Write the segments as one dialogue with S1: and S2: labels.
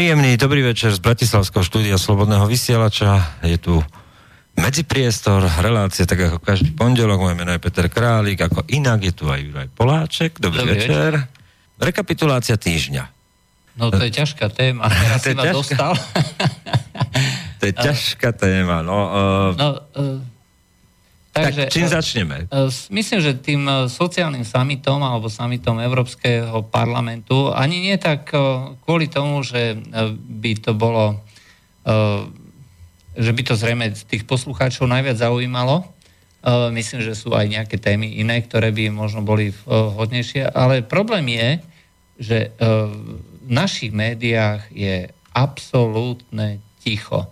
S1: Príjemný dobrý večer z Bratislavského štúdia Slobodného vysielača. Je tu medzipriestor, relácie, tak ako každý pondelok. Moje meno je Peter Králik, ako inak je tu aj Juraj Poláček. Dobrý, dobrý večer. večer. Rekapitulácia týždňa.
S2: No to je ťažká téma, teraz si ma ťažká... dostal.
S1: to je ťažká téma, no. Uh...
S2: no uh
S1: Takže, tak čím začneme?
S2: E, myslím, že tým e, sociálnym summitom alebo summitom Európskeho parlamentu ani nie tak kvôli tomu, že by to bolo že by to zrejme tých poslucháčov najviac zaujímalo. Myslím, že sú aj nejaké témy iné, ktoré by možno boli hodnejšie, ale problém je, že v našich médiách je absolútne ticho.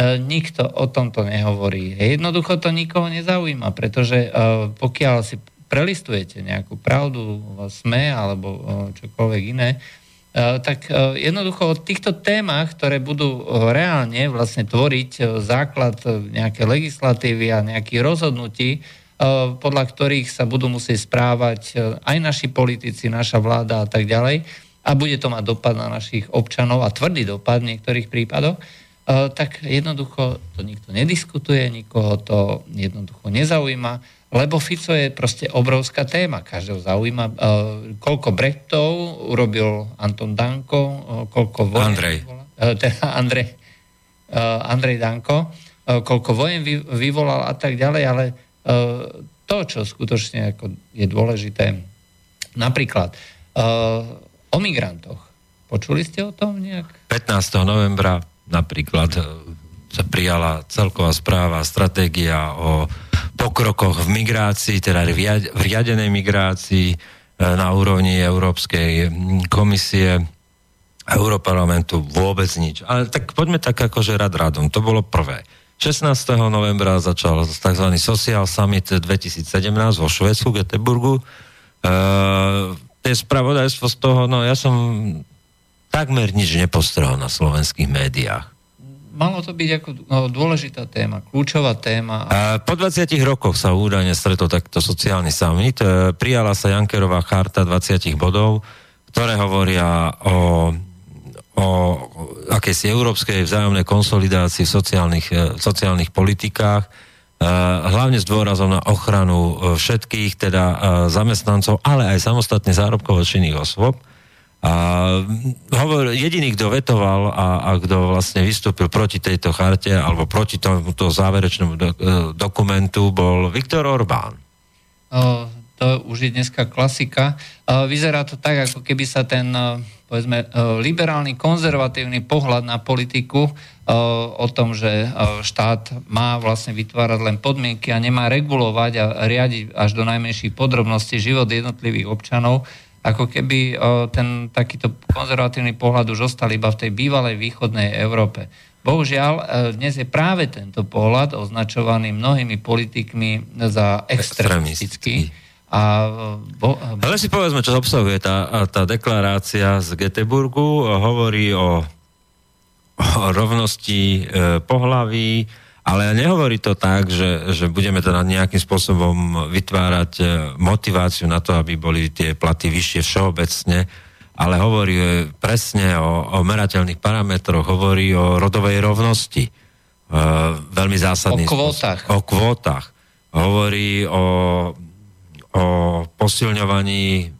S2: E, nikto o tomto nehovorí. Jednoducho to nikoho nezaujíma, pretože e, pokiaľ si prelistujete nejakú pravdu SME alebo e, čokoľvek iné, tak jednoducho o týchto témach, ktoré budú reálne vlastne tvoriť základ nejaké legislatívy a nejakých rozhodnutí, podľa ktorých sa budú musieť správať aj naši politici, naša vláda a tak ďalej, a bude to mať dopad na našich občanov a tvrdý dopad v niektorých prípadoch, tak jednoducho to nikto nediskutuje, nikoho to jednoducho nezaujíma, lebo Fico je proste obrovská téma. Každého zaujíma, koľko brechtov urobil Anton Danko, koľko
S1: vojen... Andrej.
S2: Teda Andrej, Andrej Danko, koľko vojen vyvolal a tak ďalej, ale to, čo skutočne ako je dôležité, napríklad o migrantoch. Počuli ste o tom nejak?
S1: 15. novembra napríklad e, sa prijala celková správa, stratégia o pokrokoch v migrácii, teda v riadenej migrácii e, na úrovni Európskej komisie Európarlamentu vôbec nič. Ale tak poďme tak akože rad radom. To bolo prvé. 16. novembra začal tzv. Social Summit 2017 vo Švedsku, Göteborgu. E, to je spravodajstvo z toho, no ja som takmer nič nepostrehol na slovenských médiách.
S2: Malo to byť ako no, dôležitá téma, kľúčová téma.
S1: A po 20 rokoch sa údajne stretol takto sociálny summit. E, prijala sa Jankerová charta 20 bodov, ktoré hovoria o, o akejsi európskej vzájomnej konsolidácii v sociálnych, e, sociálnych politikách, e, hlavne s dôrazom na ochranu všetkých, teda zamestnancov, ale aj samostatne zárobkovo činných osôb. A hovor, jediný, kto vetoval a, a kto vlastne vystúpil proti tejto charte alebo proti tomuto záverečnému do, e, dokumentu bol Viktor Orbán.
S2: O, to už je dneska klasika. O, vyzerá to tak, ako keby sa ten o, povedzme, liberálny, konzervatívny pohľad na politiku o tom, že štát má vlastne vytvárať len podmienky a nemá regulovať a riadiť až do najmenších podrobností život jednotlivých občanov, ako keby ten takýto konzervatívny pohľad už ostal iba v tej bývalej východnej Európe. Bohužiaľ, e, dnes je práve tento pohľad označovaný mnohými politikmi za extrémistický. A
S1: bo, bo... Ale si povedzme, čo obsahuje tá, tá deklarácia z Göteborgu. Hovorí o, o rovnosti e, pohlaví, ale nehovorí to tak, že, že budeme teda nejakým spôsobom vytvárať e, motiváciu na to, aby boli tie platy vyššie všeobecne, ale hovorí e, presne o, o merateľných parametroch, hovorí o rodovej rovnosti. E, veľmi zásadný
S2: O kvótach.
S1: Spôsob, o kvótach. Hovorí o, o posilňovaní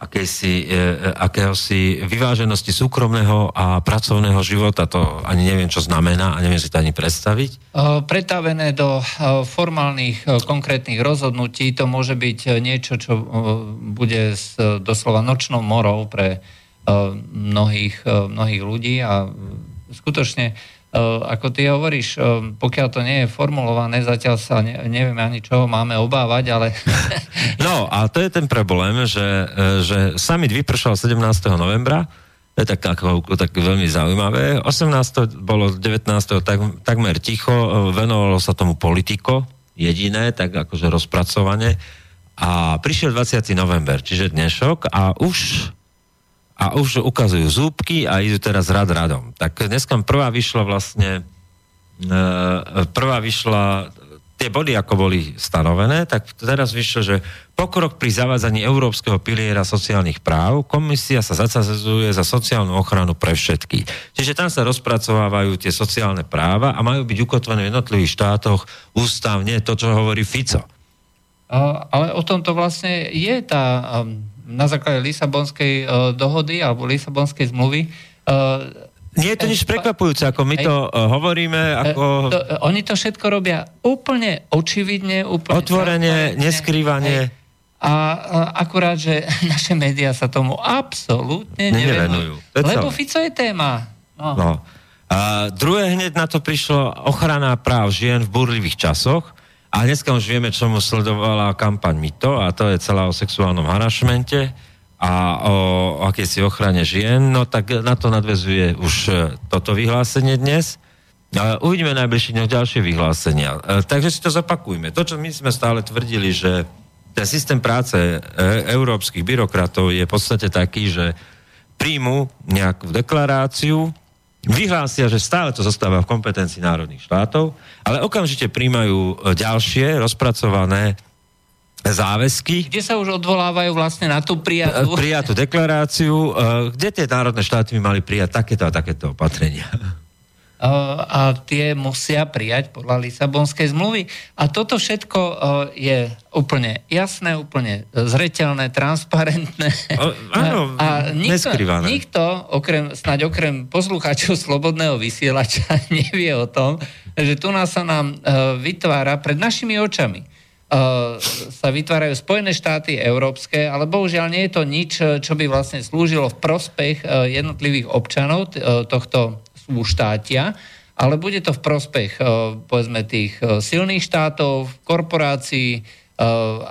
S1: akési, e, e, akéhosi vyváženosti súkromného a pracovného života. To ani neviem, čo znamená a neviem si to ani predstaviť.
S2: Pretavené do formálnych konkrétnych rozhodnutí to môže byť niečo, čo bude doslova nočnou morou pre mnohých, mnohých ľudí a skutočne ako ty hovoríš, eh, pokiaľ to nie je formulované, zatiaľ sa ne, nevieme ani čoho máme obávať, ale...
S1: No a to je ten problém, že, eh, že summit vypršal 17. novembra, to je tak, ako, tak veľmi zaujímavé. 18. bolo 19. Tak, takmer ticho, venovalo sa tomu politiko, jediné, tak akože rozpracovanie. A prišiel 20. november, čiže dnešok a už a už ukazujú zúbky a idú teraz rad radom. Tak dneska prvá vyšla vlastne e, prvá vyšla tie body, ako boli stanovené, tak teraz vyšlo, že pokrok pri zavádzaní Európskeho piliera sociálnych práv, komisia sa zacazuje za sociálnu ochranu pre všetky. Čiže tam sa rozpracovávajú tie sociálne práva a majú byť ukotvené v jednotlivých štátoch ústavne to, čo hovorí Fico.
S2: Ale o tom to vlastne je tá na základe Lisabonskej dohody alebo Lisabonskej zmluvy
S1: nie je to nič prekvapujúce, ako my to hovoríme. Ako...
S2: To, oni to všetko robia úplne očividne, úplne...
S1: Otvorene, neskrývanie.
S2: A, a akurát, že naše médiá sa tomu absolútne nevenujú. Lebo Fico je téma.
S1: No. no. A druhé hneď na to prišlo ochrana práv žien v burlivých časoch. A dneska už vieme, čomu sledovala kampaň MITO, a to je celá o sexuálnom harašmente a o, o akési ochrane žien, no tak na to nadvezuje už e, toto vyhlásenie dnes. A uvidíme najbližšie dňoch ďalšie vyhlásenia. E, takže si to zapakujme. To, čo my sme stále tvrdili, že ten systém práce e, európskych byrokratov je v podstate taký, že príjmu nejakú deklaráciu, vyhlásia, že stále to zostáva v kompetencii národných štátov, ale okamžite príjmajú ďalšie rozpracované záväzky.
S2: Kde sa už odvolávajú vlastne na tú prijatú...
S1: E, prijatú deklaráciu. E, kde tie národné štáty by mali prijať takéto a takéto opatrenia?
S2: E, a tie musia prijať podľa Lisabonskej zmluvy. A toto všetko je úplne jasné, úplne zretelné, transparentné.
S1: O, áno, a nikto,
S2: nikto okrem, snáď okrem poslucháčov Slobodného vysielača nevie o tom, že tu nás sa nám vytvára pred našimi očami sa vytvárajú Spojené štáty európske, ale bohužiaľ nie je to nič, čo by vlastne slúžilo v prospech jednotlivých občanov tohto súštátia, ale bude to v prospech e, povedzme tých silných štátov, korporácií,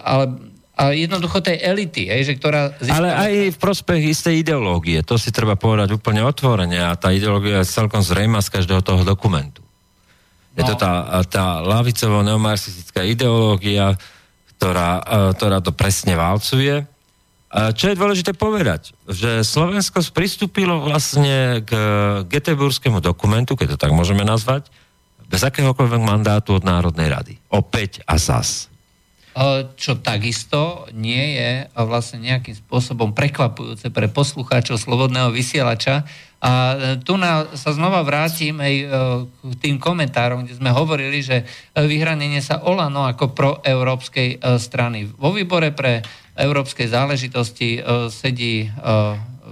S2: ale a jednoducho tej elity, hej, že ktorá...
S1: Získala... Ale aj v prospech istej ideológie, to si treba povedať úplne otvorene a tá ideológia je celkom zrejma z každého toho dokumentu. Je to no. tá, tá lavicovo-neomarxistická ideológia, ktorá, e, ktorá to presne válcuje. Čo je dôležité povedať, že Slovensko pristúpilo vlastne k Geteburskému dokumentu, keď to tak môžeme nazvať, bez akéhokoľvek mandátu od Národnej rady. Opäť ASAS.
S2: E, čo takisto nie je vlastne nejakým spôsobom prekvapujúce pre poslucháčov Slobodného vysielača, a e, tu na, sa znova vrátim aj e, k tým komentárom, kde sme hovorili, že e, vyhranenie sa Olano ako pro európskej strany. Vo výbore pre európskej záležitosti sedí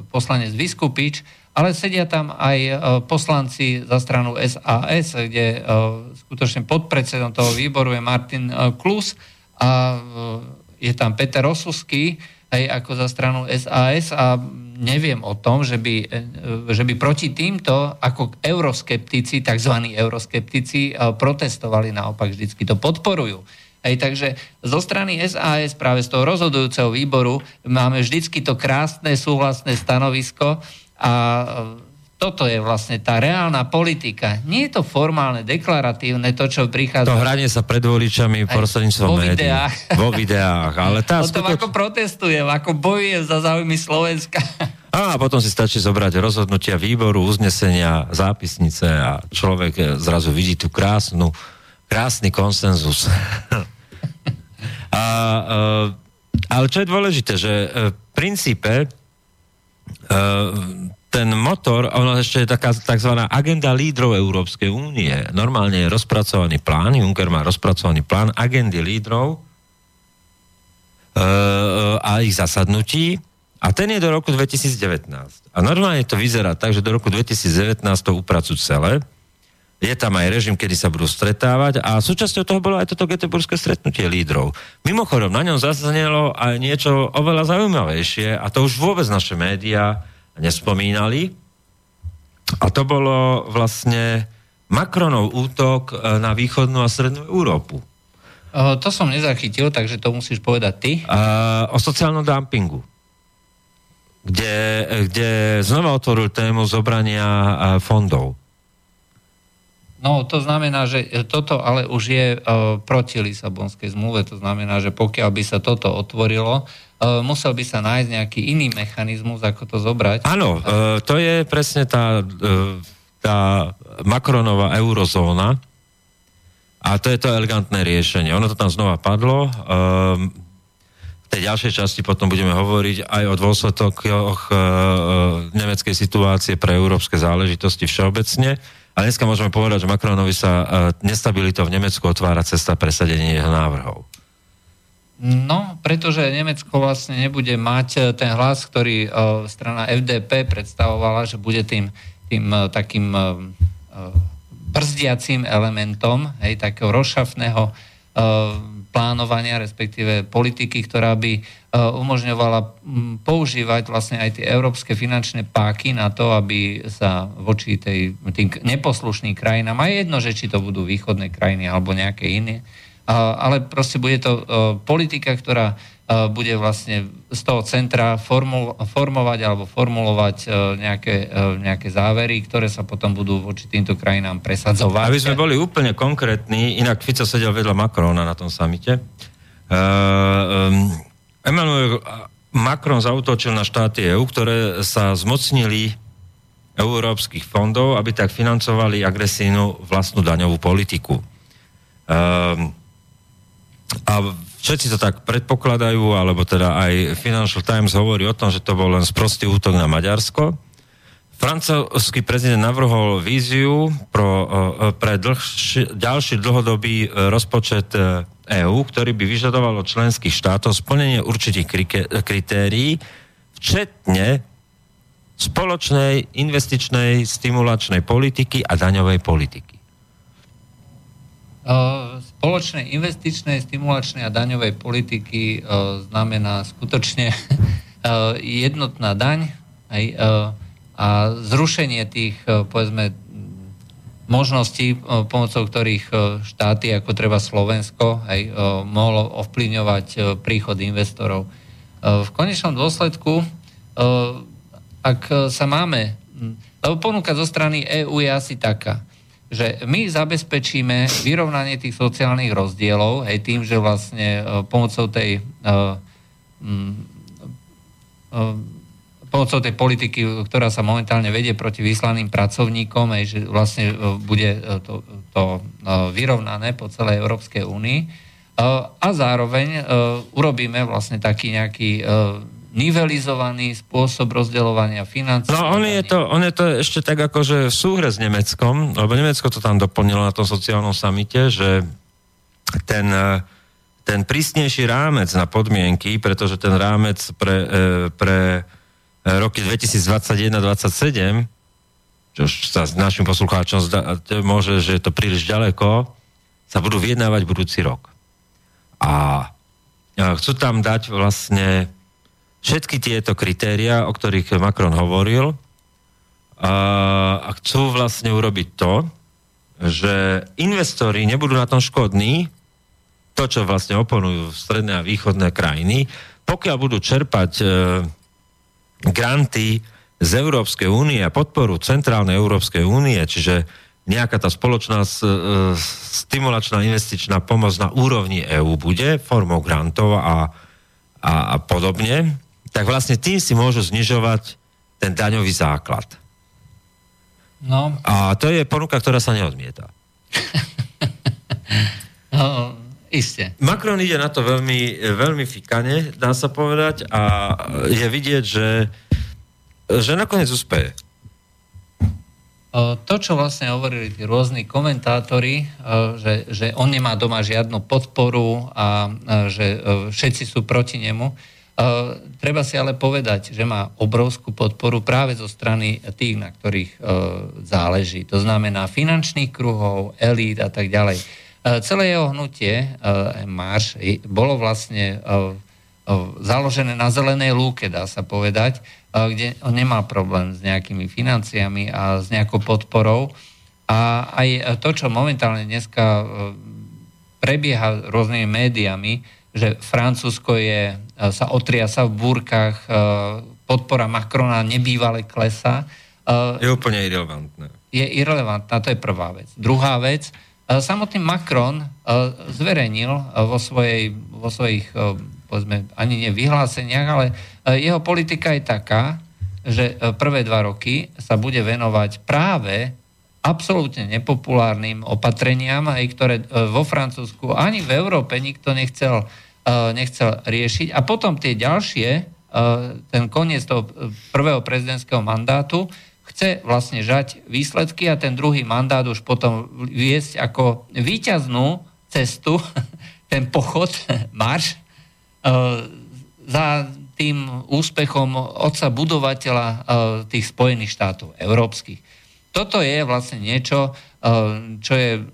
S2: poslanec Vyskupič, ale sedia tam aj poslanci za stranu SAS, kde skutočne podpredsedom toho výboru je Martin Klus a je tam Peter Osusky, aj ako za stranu SAS a neviem o tom, že by, e, že by proti týmto ako euroskeptici, tzv. euroskeptici, e, protestovali, naopak vždycky to podporujú. Hej, takže zo strany SAS, práve z toho rozhodujúceho výboru, máme vždycky to krásne súhlasné stanovisko a toto je vlastne tá reálna politika. Nie je to formálne, deklaratívne, to, čo prichádza...
S1: To hranie sa pred voličami prostredníctvom
S2: vo videách.
S1: Vo videách, ale tá
S2: o tom, skutoč... ako protestujem, ako bojujem za záujmy Slovenska.
S1: A potom si stačí zobrať rozhodnutia výboru, uznesenia, zápisnice a človek zrazu vidí tú krásnu, krásny konsenzus. a, e, ale čo je dôležité, že e, v princípe e, ten motor, ono ešte je taká tzv. agenda lídrov Európskej únie. Normálne je rozpracovaný plán, Juncker má rozpracovaný plán agendy lídrov a ich zasadnutí a ten je do roku 2019. A normálne to vyzerá tak, že do roku 2019 to upracujú celé. Je tam aj režim, kedy sa budú stretávať a súčasťou toho bolo aj toto Göteborské stretnutie lídrov. Mimochodom, na ňom zaznelo aj niečo oveľa zaujímavejšie a to už vôbec naše médiá nespomínali. A to bolo vlastne Macronov útok e, na východnú a strednú Európu.
S2: O, to som nezachytil, takže to musíš povedať ty.
S1: A, o sociálnom dumpingu. Kde, kde znova otvoril tému zobrania fondov.
S2: No, to znamená, že toto ale už je uh, proti Lisabonskej zmluve. To znamená, že pokiaľ by sa toto otvorilo, uh, musel by sa nájsť nejaký iný mechanizmus, ako to zobrať.
S1: Áno, uh, to je presne tá, uh, tá Macronová eurozóna, A to je to elegantné riešenie. Ono to tam znova padlo. Um, v tej ďalšej časti potom budeme hovoriť aj o dôsledkoch uh, nemeckej situácie pre európske záležitosti všeobecne. A dneska môžeme povedať, že Macronovi sa uh, nestabilitou v Nemecku otvára cesta presadenie jeho návrhov.
S2: No, pretože Nemecko vlastne nebude mať ten hlas, ktorý uh, strana FDP predstavovala, že bude tým, tým takým brzdiacím elementom hej, takého rozšafného uh, plánovania, respektíve politiky, ktorá by uh, umožňovala používať vlastne aj tie európske finančné páky na to, aby sa voči tej, tým neposlušným krajinám, aj jedno, že či to budú východné krajiny alebo nejaké iné, ale proste bude to uh, politika, ktorá E, bude vlastne z toho centra formul, formovať alebo formulovať e, nejaké, e, nejaké závery, ktoré sa potom budú voči týmto krajinám presadzovať.
S1: Aby sme boli úplne konkrétni, inak Fico sedel vedľa Macrona na tom samite. Uh, Emmanuel Macron zautočil na štáty EU, ktoré sa zmocnili európskych fondov, aby tak financovali agresívnu vlastnú daňovú politiku. Um, a všetci to tak predpokladajú, alebo teda aj Financial Times hovorí o tom, že to bol len sprostý útok na Maďarsko. Francúzsky prezident navrhol víziu pro, e, pre dlhši, ďalší dlhodobý e, rozpočet EÚ, e ktorý by vyžadoval od členských štátov splnenie určitých kritérií, včetne spoločnej investičnej stimulačnej politiky a daňovej politiky.
S2: Spoločnej investičnej, stimulačnej a daňovej politiky znamená skutočne jednotná daň aj, a zrušenie tých, povedzme, možností, pomocou ktorých štáty, ako treba Slovensko, aj, mohlo ovplyvňovať príchod investorov. V konečnom dôsledku, ak sa máme... Lebo ponuka zo strany EÚ je asi taká, že my zabezpečíme vyrovnanie tých sociálnych rozdielov aj tým, že vlastne uh, pomocou tej uh, um, uh, pomocou tej politiky, ktorá sa momentálne vedie proti vyslaným pracovníkom, aj, že vlastne bude to, to vyrovnané po celej Európskej únii. A zároveň urobíme vlastne taký nejaký nivelizovaný spôsob rozdeľovania financí.
S1: No on je, to, on je to ešte tak akože v súhre s Nemeckom, lebo Nemecko to tam doplnilo na tom sociálnom samite, že ten, e, ten prísnejší rámec na podmienky, pretože ten rámec pre, e, pre e, roky 2021-2027, čo sa s našim poslucháčom zdá, môže, že je to príliš ďaleko, sa budú vyjednávať budúci rok. A chcú tam dať vlastne všetky tieto kritéria, o ktorých Macron hovoril, a, a chcú vlastne urobiť to, že investori nebudú na tom škodní, to, čo vlastne oponujú stredné a východné krajiny, pokiaľ budú čerpať e, granty z Európskej únie a podporu Centrálnej Európskej únie, čiže nejaká tá spoločná e, stimulačná investičná pomoc na úrovni EÚ bude formou grantov a, a, a podobne, tak vlastne tým si môžu znižovať ten daňový základ. No. A to je ponuka, ktorá sa neodmieta.
S2: no, iste.
S1: Macron ide na to veľmi, veľmi fikane, dá sa povedať, a je vidieť, že, že nakoniec uspeje.
S2: To, čo vlastne hovorili tí rôzni komentátori, že, že on nemá doma žiadnu podporu a že všetci sú proti nemu, treba si ale povedať, že má obrovskú podporu práve zo strany tých, na ktorých uh, záleží. To znamená finančných kruhov, elít a tak ďalej. Uh, celé jeho hnutie, Marš, bolo vlastne založené na zelenej lúke, dá sa povedať, kde on nemá problém s nejakými financiami a s nejakou podporou. A aj to, čo momentálne dneska prebieha rôznymi médiami, že Francúzsko je, e, sa otriasa v búrkach, e, podpora Macrona nebývale klesa.
S1: E, je úplne irrelevantné.
S2: Je irrelevantná, to je prvá vec. Druhá vec, samotný Macron zverejnil vo, svojej, vo svojich, povedzme, ani nevyhláseniach, ale jeho politika je taká, že prvé dva roky sa bude venovať práve absolútne nepopulárnym opatreniam, aj ktoré vo Francúzsku ani v Európe nikto nechcel, nechcel riešiť. A potom tie ďalšie, ten koniec toho prvého prezidentského mandátu, chce vlastne žať výsledky a ten druhý mandát už potom viesť ako výťaznú cestu, ten pochod, marš, za tým úspechom otca budovateľa tých Spojených štátov európskych. Toto je vlastne niečo, čo je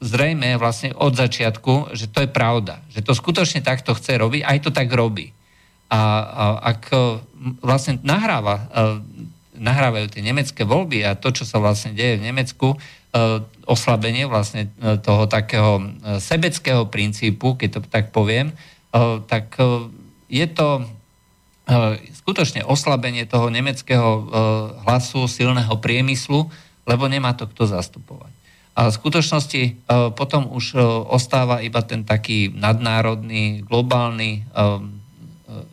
S2: zrejme vlastne od začiatku, že to je pravda. Že to skutočne takto chce robiť, aj to tak robí. A, a ak uh, vlastne nahráva, uh, nahrávajú tie nemecké voľby a to, čo sa vlastne deje v Nemecku, uh, oslabenie vlastne toho takého sebeckého princípu, keď to tak poviem, tak je to skutočne oslabenie toho nemeckého hlasu, silného priemyslu, lebo nemá to kto zastupovať. A v skutočnosti eh, potom už ostáva iba ten taký nadnárodný, globálny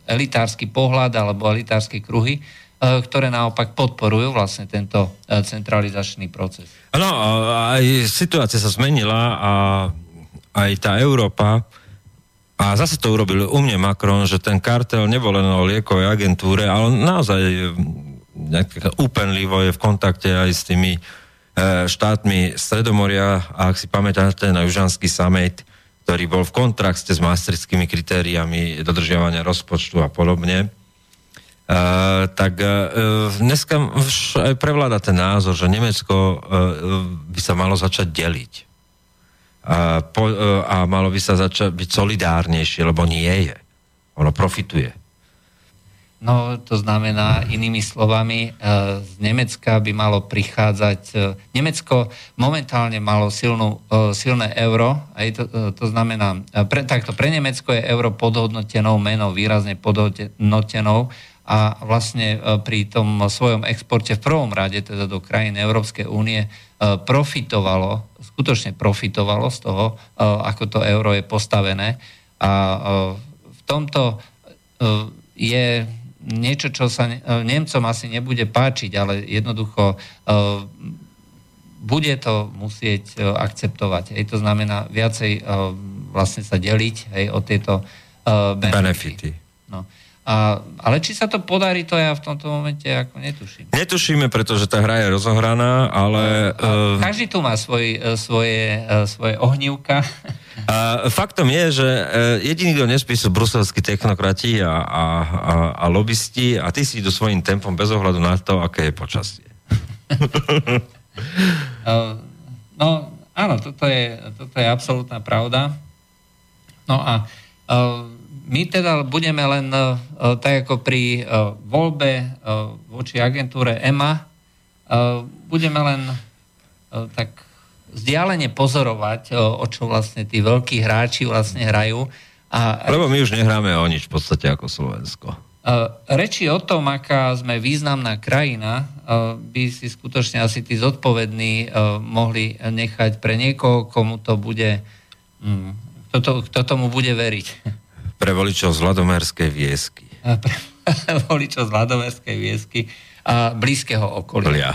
S2: elitársky pohľad alebo elitárske kruhy, ktoré naopak podporujú vlastne tento centralizačný proces.
S1: No, aj situácia sa zmenila a aj tá Európa a zase to urobil u mne Macron, že ten kartel nebol len o liekovej agentúre, ale naozaj úpenlivo je v kontakte aj s tými e, štátmi Stredomoria a ak si pamätáte na Južanský summit, ktorý bol v kontrakte s maastrickými kritériami dodržiavania rozpočtu a podobne, Uh, tak uh, dneska už aj prevláda ten názor, že Nemecko uh, by sa malo začať deliť a, po, e, a malo by sa začať byť solidárnejšie, lebo nie je. Ono profituje.
S2: No, to znamená, inými slovami, e, z Nemecka by malo prichádzať... E, Nemecko momentálne malo silnú, silné euro, aj to, to znamená, pre, takto pre Nemecko je euro podhodnotenou menou, výrazne podhodnotenou a vlastne pri tom svojom exporte v prvom rade, teda do krajín Európskej únie, profitovalo skutočne profitovalo z toho, e, ako to euro je postavené. A e, v tomto e, je niečo, čo sa Nemcom asi nebude páčiť, ale jednoducho bude to musieť akceptovať. Hej, to znamená viacej vlastne sa deliť hej, o tieto benefity. benefity. No. A, ale či sa to podarí, to ja v tomto momente ako netuším.
S1: Netušíme, pretože tá hra je rozohraná, ale...
S2: Uh, každý tu má svoj, uh, svoje, uh, svoje ohnívka.
S1: A faktom je, že jediný, kto nespí, sú bruselskí technokrati a, a, a, a lobbysti a tí si idú svojim tempom bez ohľadu na to, aké je počasie.
S2: no, áno, toto je, toto je absolútna pravda. No a uh, my teda budeme len uh, tak ako pri uh, voľbe voči agentúre EMA, budeme len tak vzdialene pozorovať, o čo vlastne tí veľkí hráči vlastne hrajú.
S1: A, Lebo my už nehráme o nič v podstate ako Slovensko.
S2: Reči o tom, aká sme významná krajina, by si skutočne asi tí zodpovední mohli nechať pre niekoho, komu to bude, um, kto, to, kto tomu bude veriť.
S1: Pre voličov z Vladomerskej viesky.
S2: Pre voličov z Vladomerskej viesky a blízkeho okolia.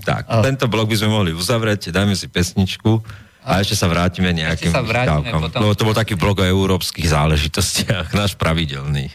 S1: Tak, a... tento blok by sme mohli uzavrieť, dajme si pesničku a, a ešte sa vrátime nejakým sa vrátime potom... Lebo to bol taký blok o európskych záležitostiach, náš pravidelný.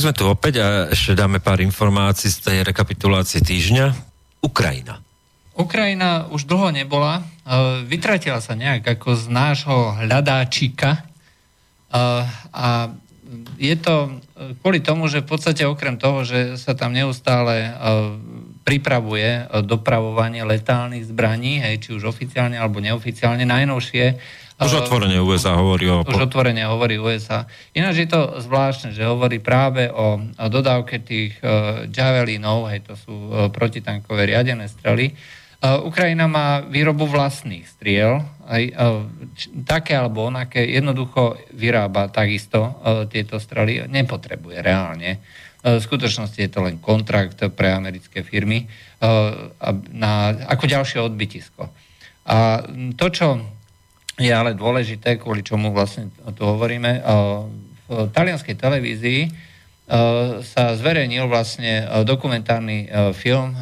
S1: Sme tu opäť a ešte dáme pár informácií z tej rekapitulácie týždňa. Ukrajina.
S2: Ukrajina už dlho nebola. E, vytratila sa nejak ako z nášho hľadáčika. E, a je to kvôli tomu, že v podstate okrem toho, že sa tam neustále e, pripravuje dopravovanie letálnych zbraní, hej, či už oficiálne alebo neoficiálne, najnovšie
S1: už otvorene USA hovorí o...
S2: Už otvorene hovorí USA. Ináč je to zvláštne, že hovorí práve o, o dodávke tých uh, javelinov, hej, to sú uh, protitankové riadené strely. Uh, Ukrajina má výrobu vlastných striel, aj, uh, č, také alebo onaké, jednoducho vyrába takisto uh, tieto strely, nepotrebuje reálne. V skutočnosti je to len kontrakt pre americké firmy na, ako ďalšie odbytisko. A to, čo je ale dôležité, kvôli čomu vlastne tu hovoríme. V talianskej televízii sa zverejnil vlastne dokumentárny film,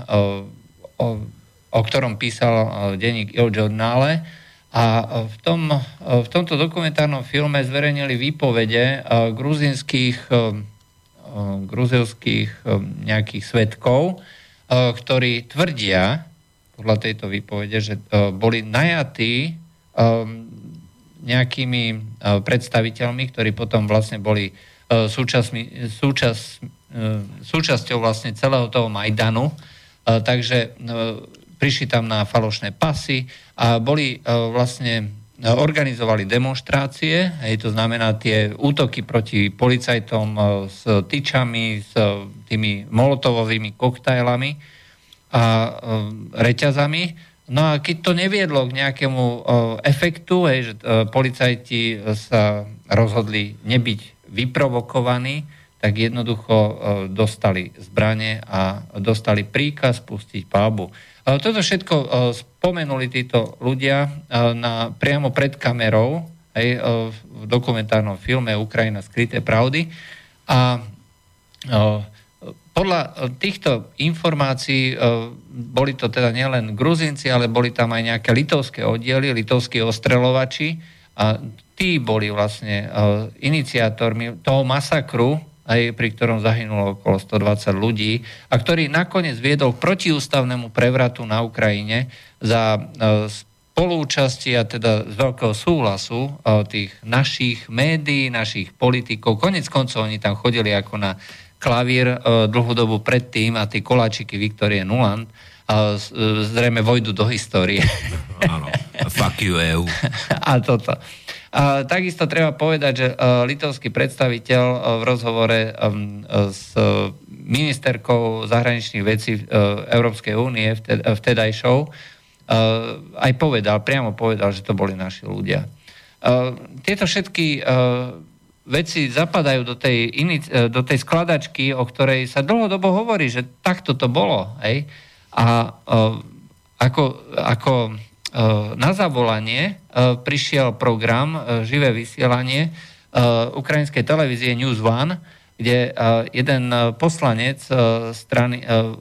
S2: o, o ktorom písal denník Il Giornale a v, tom, v tomto dokumentárnom filme zverejnili výpovede gruzinských, gruzilských nejakých svetkov, ktorí tvrdia, podľa tejto výpovede, že boli najatí nejakými uh, predstaviteľmi, ktorí potom vlastne boli uh, súčasmi, súčas, uh, súčasťou vlastne celého toho Majdanu. Takže prišli tam na falošné pasy a boli vlastne organizovali demonstrácie, hej, to znamená tie útoky proti policajtom s tyčami, s tými molotovovými koktajlami a reťazami No a keď to neviedlo k nejakému efektu, hej, že o, policajti sa rozhodli nebyť vyprovokovaní, tak jednoducho o, dostali zbranie a dostali príkaz pustiť palbu. O, toto všetko spomenuli títo ľudia na, priamo pred kamerou hej, v dokumentárnom filme Ukrajina skryté pravdy. A podľa e, týchto informácií e, boli to teda nielen Gruzinci, ale boli tam aj nejaké litovské oddiely, litovskí ostrelovači a tí boli vlastne e, iniciátormi toho masakru, aj pri ktorom zahynulo okolo 120 ľudí a ktorý nakoniec viedol k protiústavnému prevratu na Ukrajine za spolúčasti a teda z veľkého súhlasu tých našich médií, našich politikov. Konec koncov oni tam chodili ako na klavír e, dlhú dobu predtým a tie koláčiky Viktorie Nuland a e, zrejme vojdu do histórie.
S1: Áno, fuck you EU.
S2: a toto. A takisto treba povedať, že litovský predstaviteľ v rozhovore s ministerkou zahraničných vecí Európskej únie vted, vtedajšou aj povedal, priamo povedal, že to boli naši ľudia. Tieto všetky veci zapadajú do tej, e, do tej skladačky, o ktorej sa dlhodobo hovorí, že takto to bolo. Hej? A uh, ako, ako uh, na zavolanie uh, prišiel program uh, Živé vysielanie uh, ukrajinskej televízie News One, kde uh, jeden uh, poslanec uh, strany uh,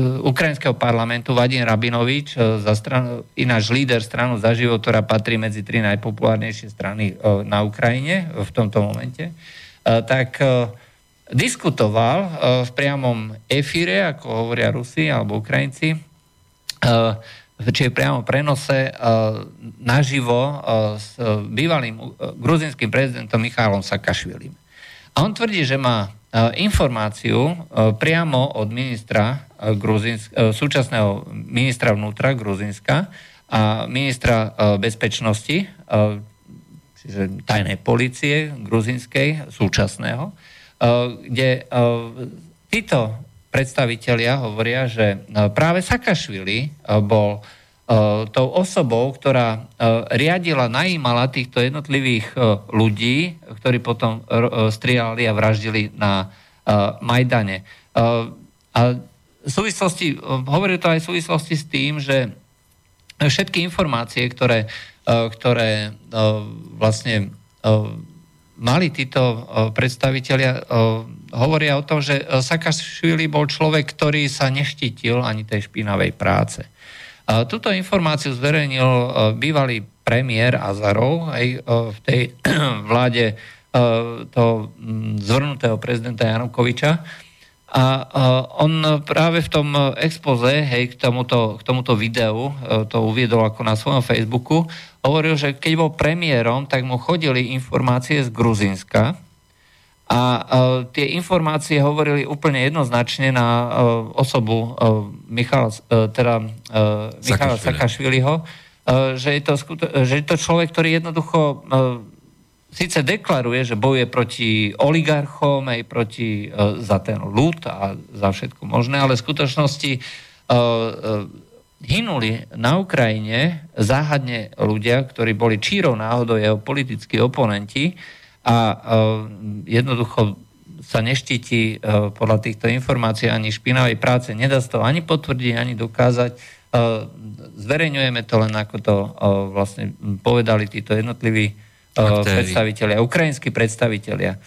S2: ukrajinského parlamentu Vadim Rabinovič, e, za stranu, ináč líder stranu za život, ktorá patrí medzi tri najpopulárnejšie strany e, na Ukrajine v tomto momente, tak diskutoval v priamom efíre, ako hovoria Rusi alebo Ukrajinci, či je priamo prenose naživo s bývalým gruzinským prezidentom Michálom Sakašvilim. A on tvrdí, že má informáciu priamo od ministra Gruzinsk, e, súčasného ministra vnútra Gruzinska a ministra e, bezpečnosti, čiže tajnej policie gruzinskej, súčasného, kde títo predstavitelia hovoria, že práve Sakašvili bol tou osobou, ktorá riadila, najímala týchto jednotlivých ľudí, ktorí potom strieľali a vraždili na Majdane. A súvislosti, hovorí to aj v súvislosti s tým, že všetky informácie, ktoré, e, ktoré e, vlastne e, mali títo predstavitelia, hovoria o tom, že Sakašvili bol človek, ktorý sa neštítil ani tej špinavej práce. Tuto informáciu zverejnil bývalý premiér Azarov aj v tej vláde toho zvrnutého prezidenta Janukoviča. A on práve v tom expoze, hej, k tomuto, k tomuto videu, to uviedol ako na svojom Facebooku, hovoril, že keď bol premiérom, tak mu chodili informácie z Gruzinska, a uh, tie informácie hovorili úplne jednoznačne na uh, osobu uh, Michala, uh, teda, uh, Michala Sakašviliho, uh, že, je to skuto- že je to človek, ktorý jednoducho uh, síce deklaruje, že bojuje proti oligarchom, aj proti uh, za ten ľud a za všetko možné, ale v skutočnosti uh, uh, hynuli na Ukrajine záhadne ľudia, ktorí boli čírov náhodou jeho politickí oponenti, a e, jednoducho sa neštíti e, podľa týchto informácií ani špinavej práce. Nedá sa to ani potvrdiť, ani dokázať. E, zverejňujeme to len ako to vlastne povedali títo jednotliví predstavitelia, ukrajinskí predstavitelia.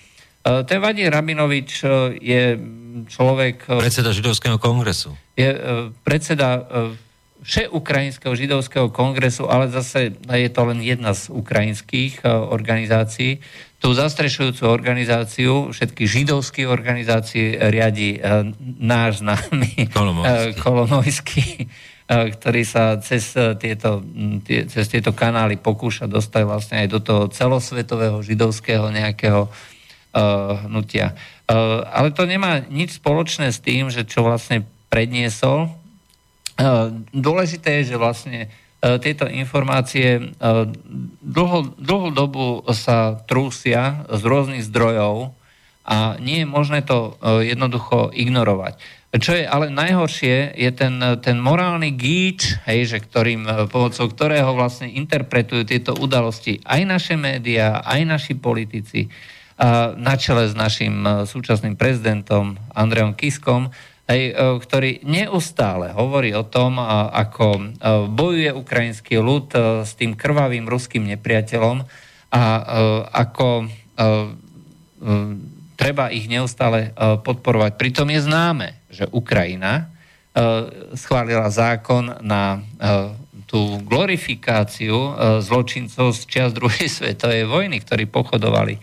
S2: Ten Vadim Rabinovič je človek...
S1: Predseda židovského kongresu.
S2: Je predseda Všeukrajinského židovského kongresu, ale zase je to len jedna z ukrajinských organizácií tú zastrešujúcu organizáciu, všetky židovské organizácie riadi náš známy Kolomojský, uh, ktorý sa cez, uh, tieto, tie, cez tieto kanály pokúša dostať vlastne aj do toho celosvetového židovského nejakého uh, hnutia. Uh, ale to nemá nič spoločné s tým, že čo vlastne predniesol. Uh, dôležité je, že vlastne uh, E, tieto informácie e, dlho, dlhú dobu sa trúsia z rôznych zdrojov a nie je možné to e, jednoducho ignorovať. Čo je ale najhoršie, je ten, ten morálny gíč, hej, že ktorým, pomocou ktorého vlastne interpretujú tieto udalosti aj naše médiá, aj naši politici, na čele s našim súčasným prezidentom Andreom Kiskom, hej, e, ktorý neustále hovorí o tom, ako bojuje ukrajinský ľud s tým krvavým ruským nepriateľom a ako treba ich neustále podporovať. Pritom je známe, že Ukrajina schválila zákon na tú glorifikáciu zločincov z čias druhej svetovej vojny, ktorí pochodovali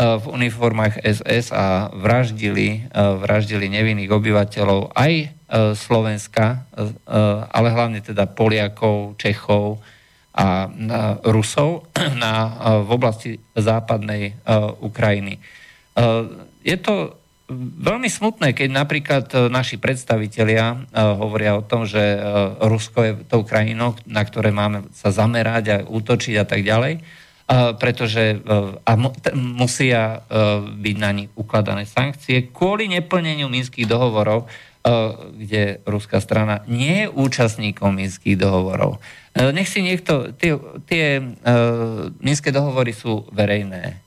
S2: v uniformách SS a vraždili, vraždili nevinných obyvateľov aj e, Slovenska, e, ale hlavne teda Poliakov, Čechov a Rusov na, v oblasti západnej e, Ukrajiny. Je to veľmi smutné, keď napríklad naši predstavitelia hovoria o tom, že Rusko je tou krajinou, na ktoré máme sa zamerať a útočiť a tak ďalej pretože e, a musia e, byť na nich ukladané sankcie kvôli neplneniu minských dohovorov, e, kde ruská strana nie je účastníkom minských dohovorov. Nech si niekto, tie, tie minské dohovory sú verejné.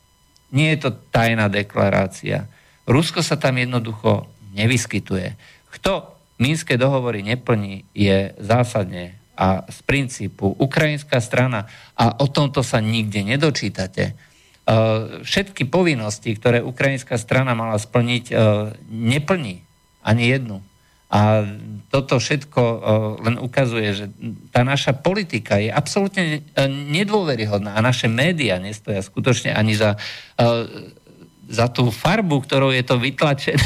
S2: Nie je to tajná deklarácia. Rusko sa tam jednoducho nevyskytuje. Kto minské dohovory neplní, je zásadne a z princípu ukrajinská strana, a o tomto sa nikde nedočítate, e, všetky povinnosti, ktoré ukrajinská strana mala splniť, e, neplní ani jednu. A toto všetko e, len ukazuje, že tá naša politika je absolútne nedôveryhodná a naše médiá nestoja skutočne ani za, za tú farbu, ktorou je to vytlačené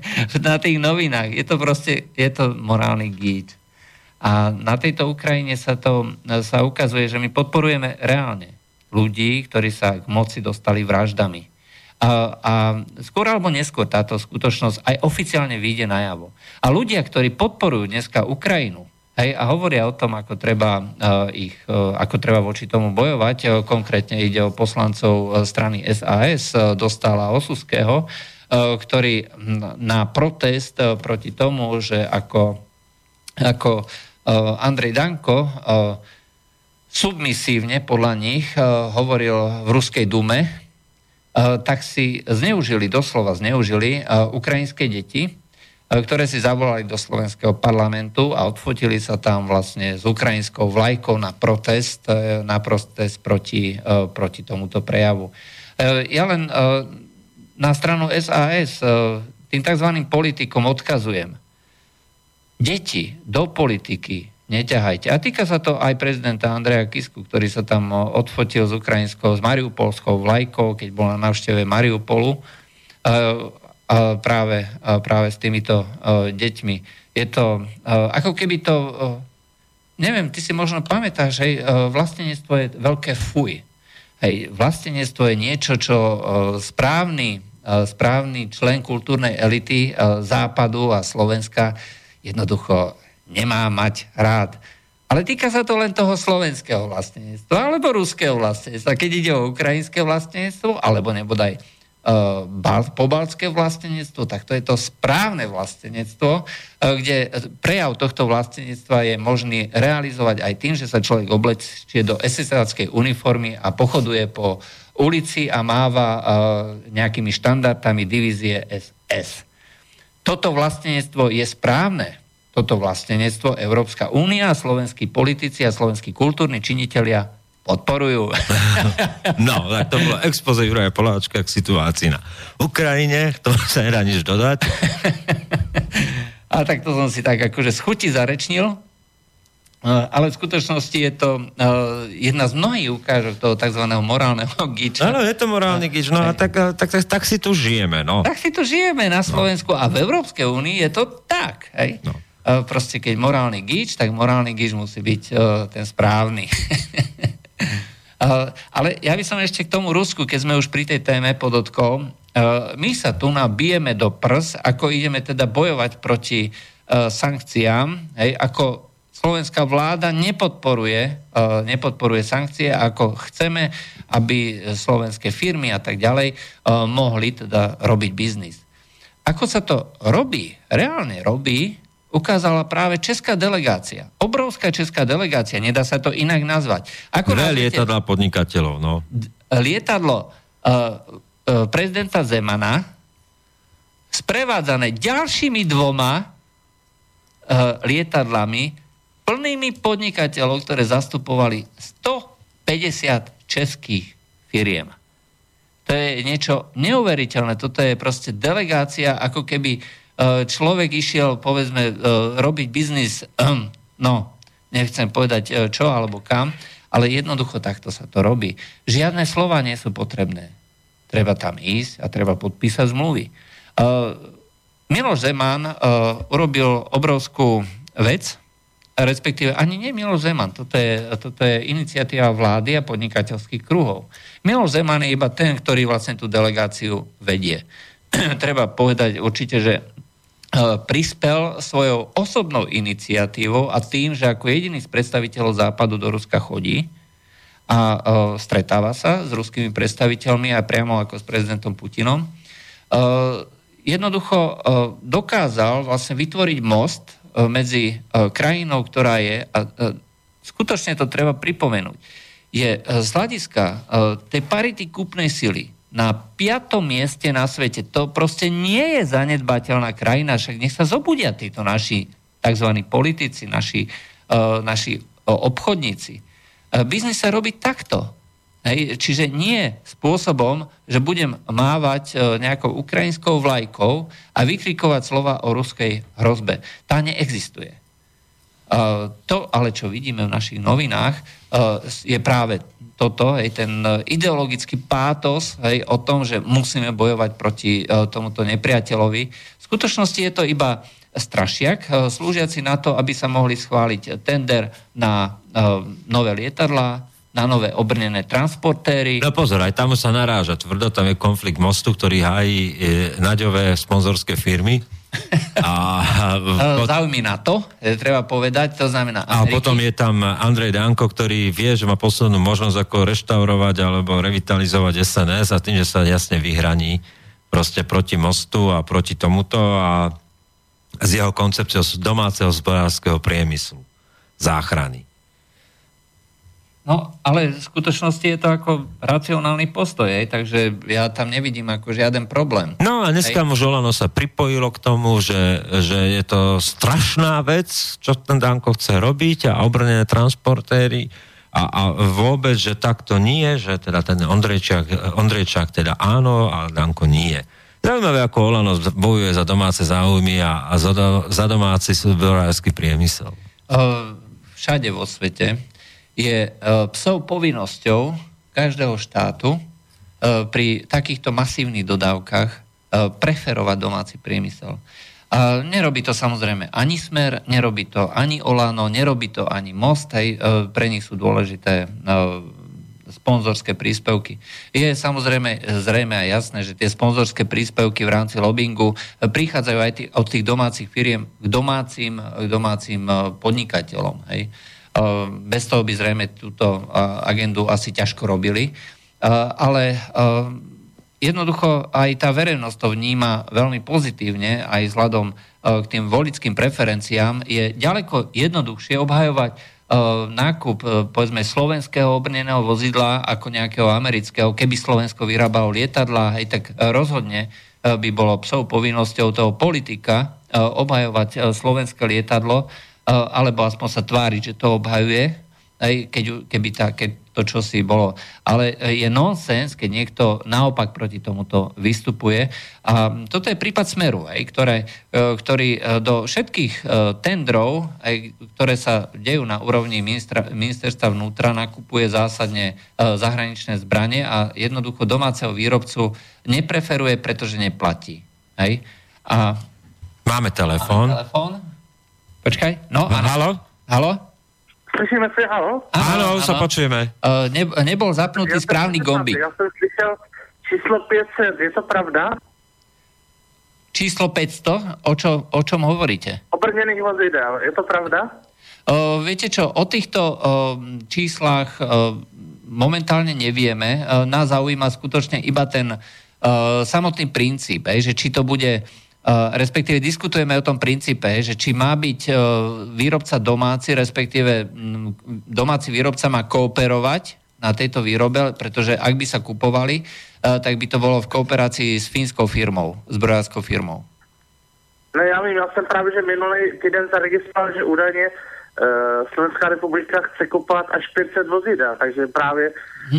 S2: na tých novinách. Je to proste, je to morálny gít. A na tejto Ukrajine sa to sa ukazuje, že my podporujeme reálne ľudí, ktorí sa k moci dostali vraždami. A, a skôr alebo neskôr táto skutočnosť aj oficiálne vyjde najavo. A ľudia, ktorí podporujú dneska Ukrajinu, Hej, a hovoria o tom, ako treba, uh, ich, uh, ako treba voči tomu bojovať. Uh, konkrétne ide o poslancov strany SAS, dostala Osuského, ktorý na protest proti tomu, že ako, ako Eh, Andrej Danko eh, submisívne podľa nich eh, hovoril v Ruskej dume, tak si zneužili, doslova zneužili ukrajinské deti, ktoré si zavolali do slovenského parlamentu a odfotili sa tam vlastne s ukrajinskou vlajkou na protest, na protest proti, proti tomuto prejavu. Ja len na stranu SAS tým tzv. politikom odkazujem, deti do politiky neťahajte. A týka sa to aj prezidenta Andreja Kisku, ktorý sa tam odfotil s ukrajinskou, s mariupolskou vlajkou, keď bol na návšteve Mariupolu práve, práve s týmito deťmi. Je to, ako keby to, neviem, ty si možno pamätáš, hej, vlastenectvo je veľké fuj. Hej, vlastenectvo je niečo, čo správny, správny člen kultúrnej elity Západu a Slovenska jednoducho nemá mať rád. Ale týka sa to len toho slovenského vlastníctva alebo ruského vlastníctva. Keď ide o ukrajinské vlastníctvo, alebo nebodaj pobaltské vlastníctvo, tak to je to správne vlastníctvo, uh, kde prejav tohto vlastníctva je možný realizovať aj tým, že sa človek oblečie do ss uniformy a pochoduje po ulici a máva uh, nejakými štandardami divízie SS. Toto vlastníctvo je správne toto vlastenectvo Európska únia, slovenskí politici a slovenskí kultúrni činitelia podporujú.
S1: No, tak to bolo expoze Juraja Poláčka k situácii na Ukrajine, to sa nedá nič dodať.
S2: A tak to som si tak akože z chuti zarečnil, ale v skutočnosti je to uh, jedna z mnohých ukážok toho tzv. morálneho giča.
S1: Áno, je to morálny gič, no a tak, tak, tak, tak si tu žijeme, no.
S2: Tak si tu žijeme na no. Slovensku no. a v Európskej únii je to tak, hej. No. E, proste keď morálny gíč, tak morálny gíč musí byť ten správny. Uh, ale ja by som ešte k tomu Rusku, keď sme už pri tej téme podotkol, uh, my sa tu nabijeme do prs, ako ideme teda bojovať proti uh, sankciám, hej, ako slovenská vláda nepodporuje, nepodporuje sankcie, ako chceme, aby slovenské firmy a tak ďalej mohli teda robiť biznis. Ako sa to robí, reálne robí, ukázala práve česká delegácia. Obrovská česká delegácia, nedá sa to inak nazvať.
S1: Ako Dve lietadla podnikateľov, no.
S2: Lietadlo uh, uh, prezidenta Zemana sprevádzané ďalšími dvoma uh, lietadlami plnými podnikateľov, ktoré zastupovali 150 českých firiem. To je niečo neuveriteľné. Toto je proste delegácia, ako keby E, človek išiel, povedzme, e, robiť biznis, ehm, no, nechcem povedať e, čo alebo kam, ale jednoducho takto sa to robí. Žiadne slova nie sú potrebné. Treba tam ísť a treba podpísať zmluvy. Miloš Zeman urobil obrovskú vec, respektíve ani nie Miloš Zeman, toto je, toto je iniciatíva vlády a podnikateľských kruhov. Miloš Zeman je iba ten, ktorý vlastne tú delegáciu vedie. Treba povedať určite, že prispel svojou osobnou iniciatívou a tým, že ako jediný z predstaviteľov Západu do Ruska chodí a uh, stretáva sa s ruskými predstaviteľmi a priamo ako s prezidentom Putinom, uh, jednoducho dokázal vlastne vytvoriť most medzi krajinou, ktorá je, a skutočne to treba pripomenúť, je z hľadiska tej parity kúpnej sily na piatom mieste na svete. To proste nie je zanedbateľná krajina, však nech sa zobudia títo naši tzv. politici, naši, uh, naši uh, obchodníci. Uh, biznis sa robí takto. Hej, čiže nie spôsobom, že budem mávať uh, nejakou ukrajinskou vlajkou a vykrikovať slova o ruskej hrozbe. Tá neexistuje. Uh, to ale, čo vidíme v našich novinách, uh, je práve toto, hej, ten e, ideologický pátos hej, o tom, že musíme bojovať proti uh, tomuto nepriateľovi. V skutočnosti je to iba strašiak, uh, slúžiaci na to, aby sa mohli schváliť tender na uh, nové lietadlá, na nové obrnené transportéry.
S1: No pozor, aj tam sa naráža tvrdo, tam je konflikt mostu, ktorý hájí e, naďové sponzorské firmy
S2: a. Záujmy na to, treba povedať, to znamená
S1: Ameriky. A potom je tam Andrej Danko, ktorý vie, že má poslednú možnosť ako reštaurovať alebo revitalizovať SNS a tým, že sa jasne vyhraní proste proti mostu a proti tomuto a z jeho koncepciou domáceho zborárskeho priemyslu, záchrany.
S2: No, ale v skutočnosti je to ako racionálny postoj, aj, takže ja tam nevidím ako žiaden problém.
S1: No a dneska mu Žolano sa pripojilo k tomu, že, že je to strašná vec, čo ten Danko chce robiť a obrnené transportéry a, a vôbec, že takto nie, že teda ten Ondrejčák, Ondrejčák teda áno a Danko nie. Zaujímavé, ako Olano bojuje za domáce záujmy a, a za, za domáci zbrojársky priemysel.
S2: Uh všade vo svete, je psov povinnosťou každého štátu pri takýchto masívnych dodávkach preferovať domáci priemysel. A nerobí to samozrejme ani Smer, nerobí to ani Olano, nerobí to ani Most, hej, pre nich sú dôležité sponzorské príspevky. Je samozrejme zrejme aj jasné, že tie sponzorské príspevky v rámci lobbingu prichádzajú aj tý, od tých domácich firiem k domácim, k domácim e, podnikateľom. Hej. E, bez toho by zrejme túto e, agendu asi ťažko robili. Ale jednoducho aj tá verejnosť to vníma veľmi pozitívne, aj vzhľadom k tým volickým preferenciám. Je ďaleko jednoduchšie obhajovať nákup povedzme slovenského obrneného vozidla ako nejakého amerického, keby Slovensko vyrábalo lietadla, hej, tak rozhodne by bolo psov povinnosťou toho politika obhajovať slovenské lietadlo, alebo aspoň sa tváriť, že to obhajuje, aj keď, keby tá, keď to, čo si bolo. Ale e, je nonsens, keď niekto naopak proti tomuto vystupuje. A toto je prípad Smeru, aj, ktoré, e, ktorý e, do všetkých tendrov, aj, ktoré sa dejú na úrovni ministra, ministerstva vnútra, nakupuje zásadne zahraničné zbranie a jednoducho domáceho výrobcu nepreferuje, pretože neplatí. Aj? A
S1: Máme telefón.
S2: Máme telefón. Počkaj. No,
S1: no halo?
S2: Halo?
S3: Slyšíme se, halo?
S1: Áno, sa počujeme.
S2: Uh, ne, nebol zapnutý ja správny gombík.
S3: Ja som slyšel číslo 500, je to pravda?
S2: Číslo 500? O, čo, o čom hovoríte?
S3: O brnených vozidel, je to pravda?
S2: Uh, viete čo, o týchto uh, číslach uh, momentálne nevieme. Uh, nás zaujíma skutočne iba ten uh, samotný princíp, aj, že či to bude respektíve diskutujeme o tom princípe, že či má byť e, výrobca domáci, respektíve domáci výrobca má kooperovať na tejto výrobe, pretože ak by sa kupovali, e, tak by to bolo v kooperácii s fínskou firmou, zbrojárskou firmou.
S3: No já vím, já jsem právě, že minulý týden zaregistroval, že údajně Slovenská republika chce kupovat až 500 vozidel, takže právě...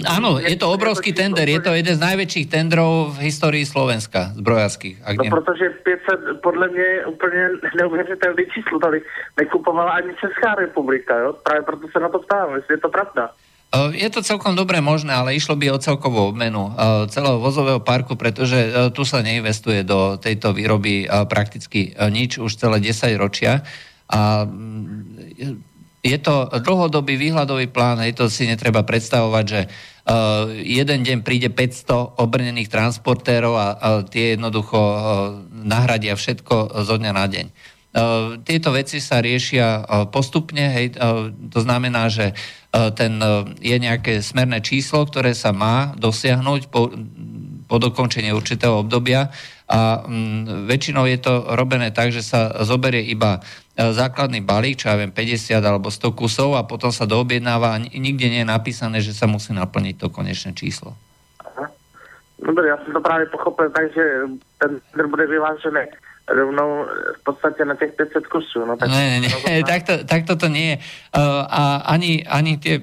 S2: Áno, je to obrovský tender, je to jeden z najväčších tendrov v histórii Slovenska, zbrojárských.
S3: No ne... protože 500 podle mě je úplně neuvěřitelný číslo, tady nekupovala ani Česká republika, jo? právě proto se na to ptám, jestli je to pravda.
S2: Je to celkom dobre možné, ale išlo by o celkovú obmenu celého vozového parku, pretože tu sa neinvestuje do tejto výroby prakticky nič už celé 10 ročia. A je to dlhodobý výhľadový plán, hej, to si netreba predstavovať, že uh, jeden deň príde 500 obrnených transportérov a, a tie jednoducho uh, nahradia všetko zo dňa na deň. Uh, tieto veci sa riešia uh, postupne, hej, uh, to znamená, že uh, ten uh, je nejaké smerné číslo, ktoré sa má dosiahnuť po, po dokončení určitého obdobia a um, väčšinou je to robené tak, že sa zoberie iba E, základný balík, čo ja viem, 50 alebo 100 kusov a potom sa doobjednáva a nikde nie je napísané, že sa musí naplniť to konečné číslo.
S3: Aha. Dobre, ja som to práve pochopil tak, že ten bude vyvážený rovnou v podstate na tých 500 kusov. No, tak,
S2: nie, nie, nie, takto, takto to nie je. Uh, a ani, ani tie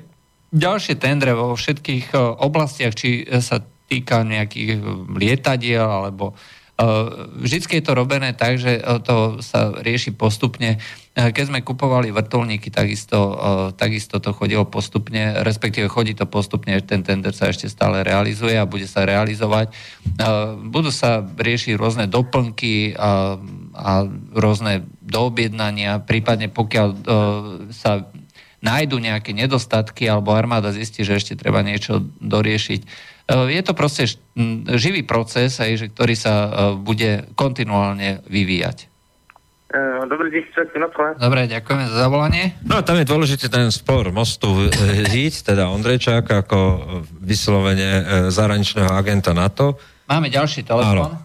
S2: ďalšie tendre vo všetkých uh, oblastiach, či sa týka nejakých lietadiel alebo uh, vždycky je to robené tak, že eh, to sa rieši postupne. Eh, keď sme kupovali vrtulníky, takisto, takisto to chodilo postupne, respektíve chodí to postupne, ten tender sa ešte stále realizuje a bude sa realizovať. Budú sa riešiť rôzne doplnky a, a rôzne doobjednania, prípadne pokiaľ sa nájdu nejaké nedostatky alebo armáda zistí, že ešte treba niečo doriešiť, je to proste živý proces, aj, že, ktorý sa e, bude kontinuálne vyvíjať.
S3: E, Dobre,
S2: Dobre, ďakujeme za zavolanie.
S1: No, tam je dôležitý ten spor mostu Hít, teda Ondrejčák, ako vyslovene zahraničného agenta NATO.
S2: Máme ďalší telefon.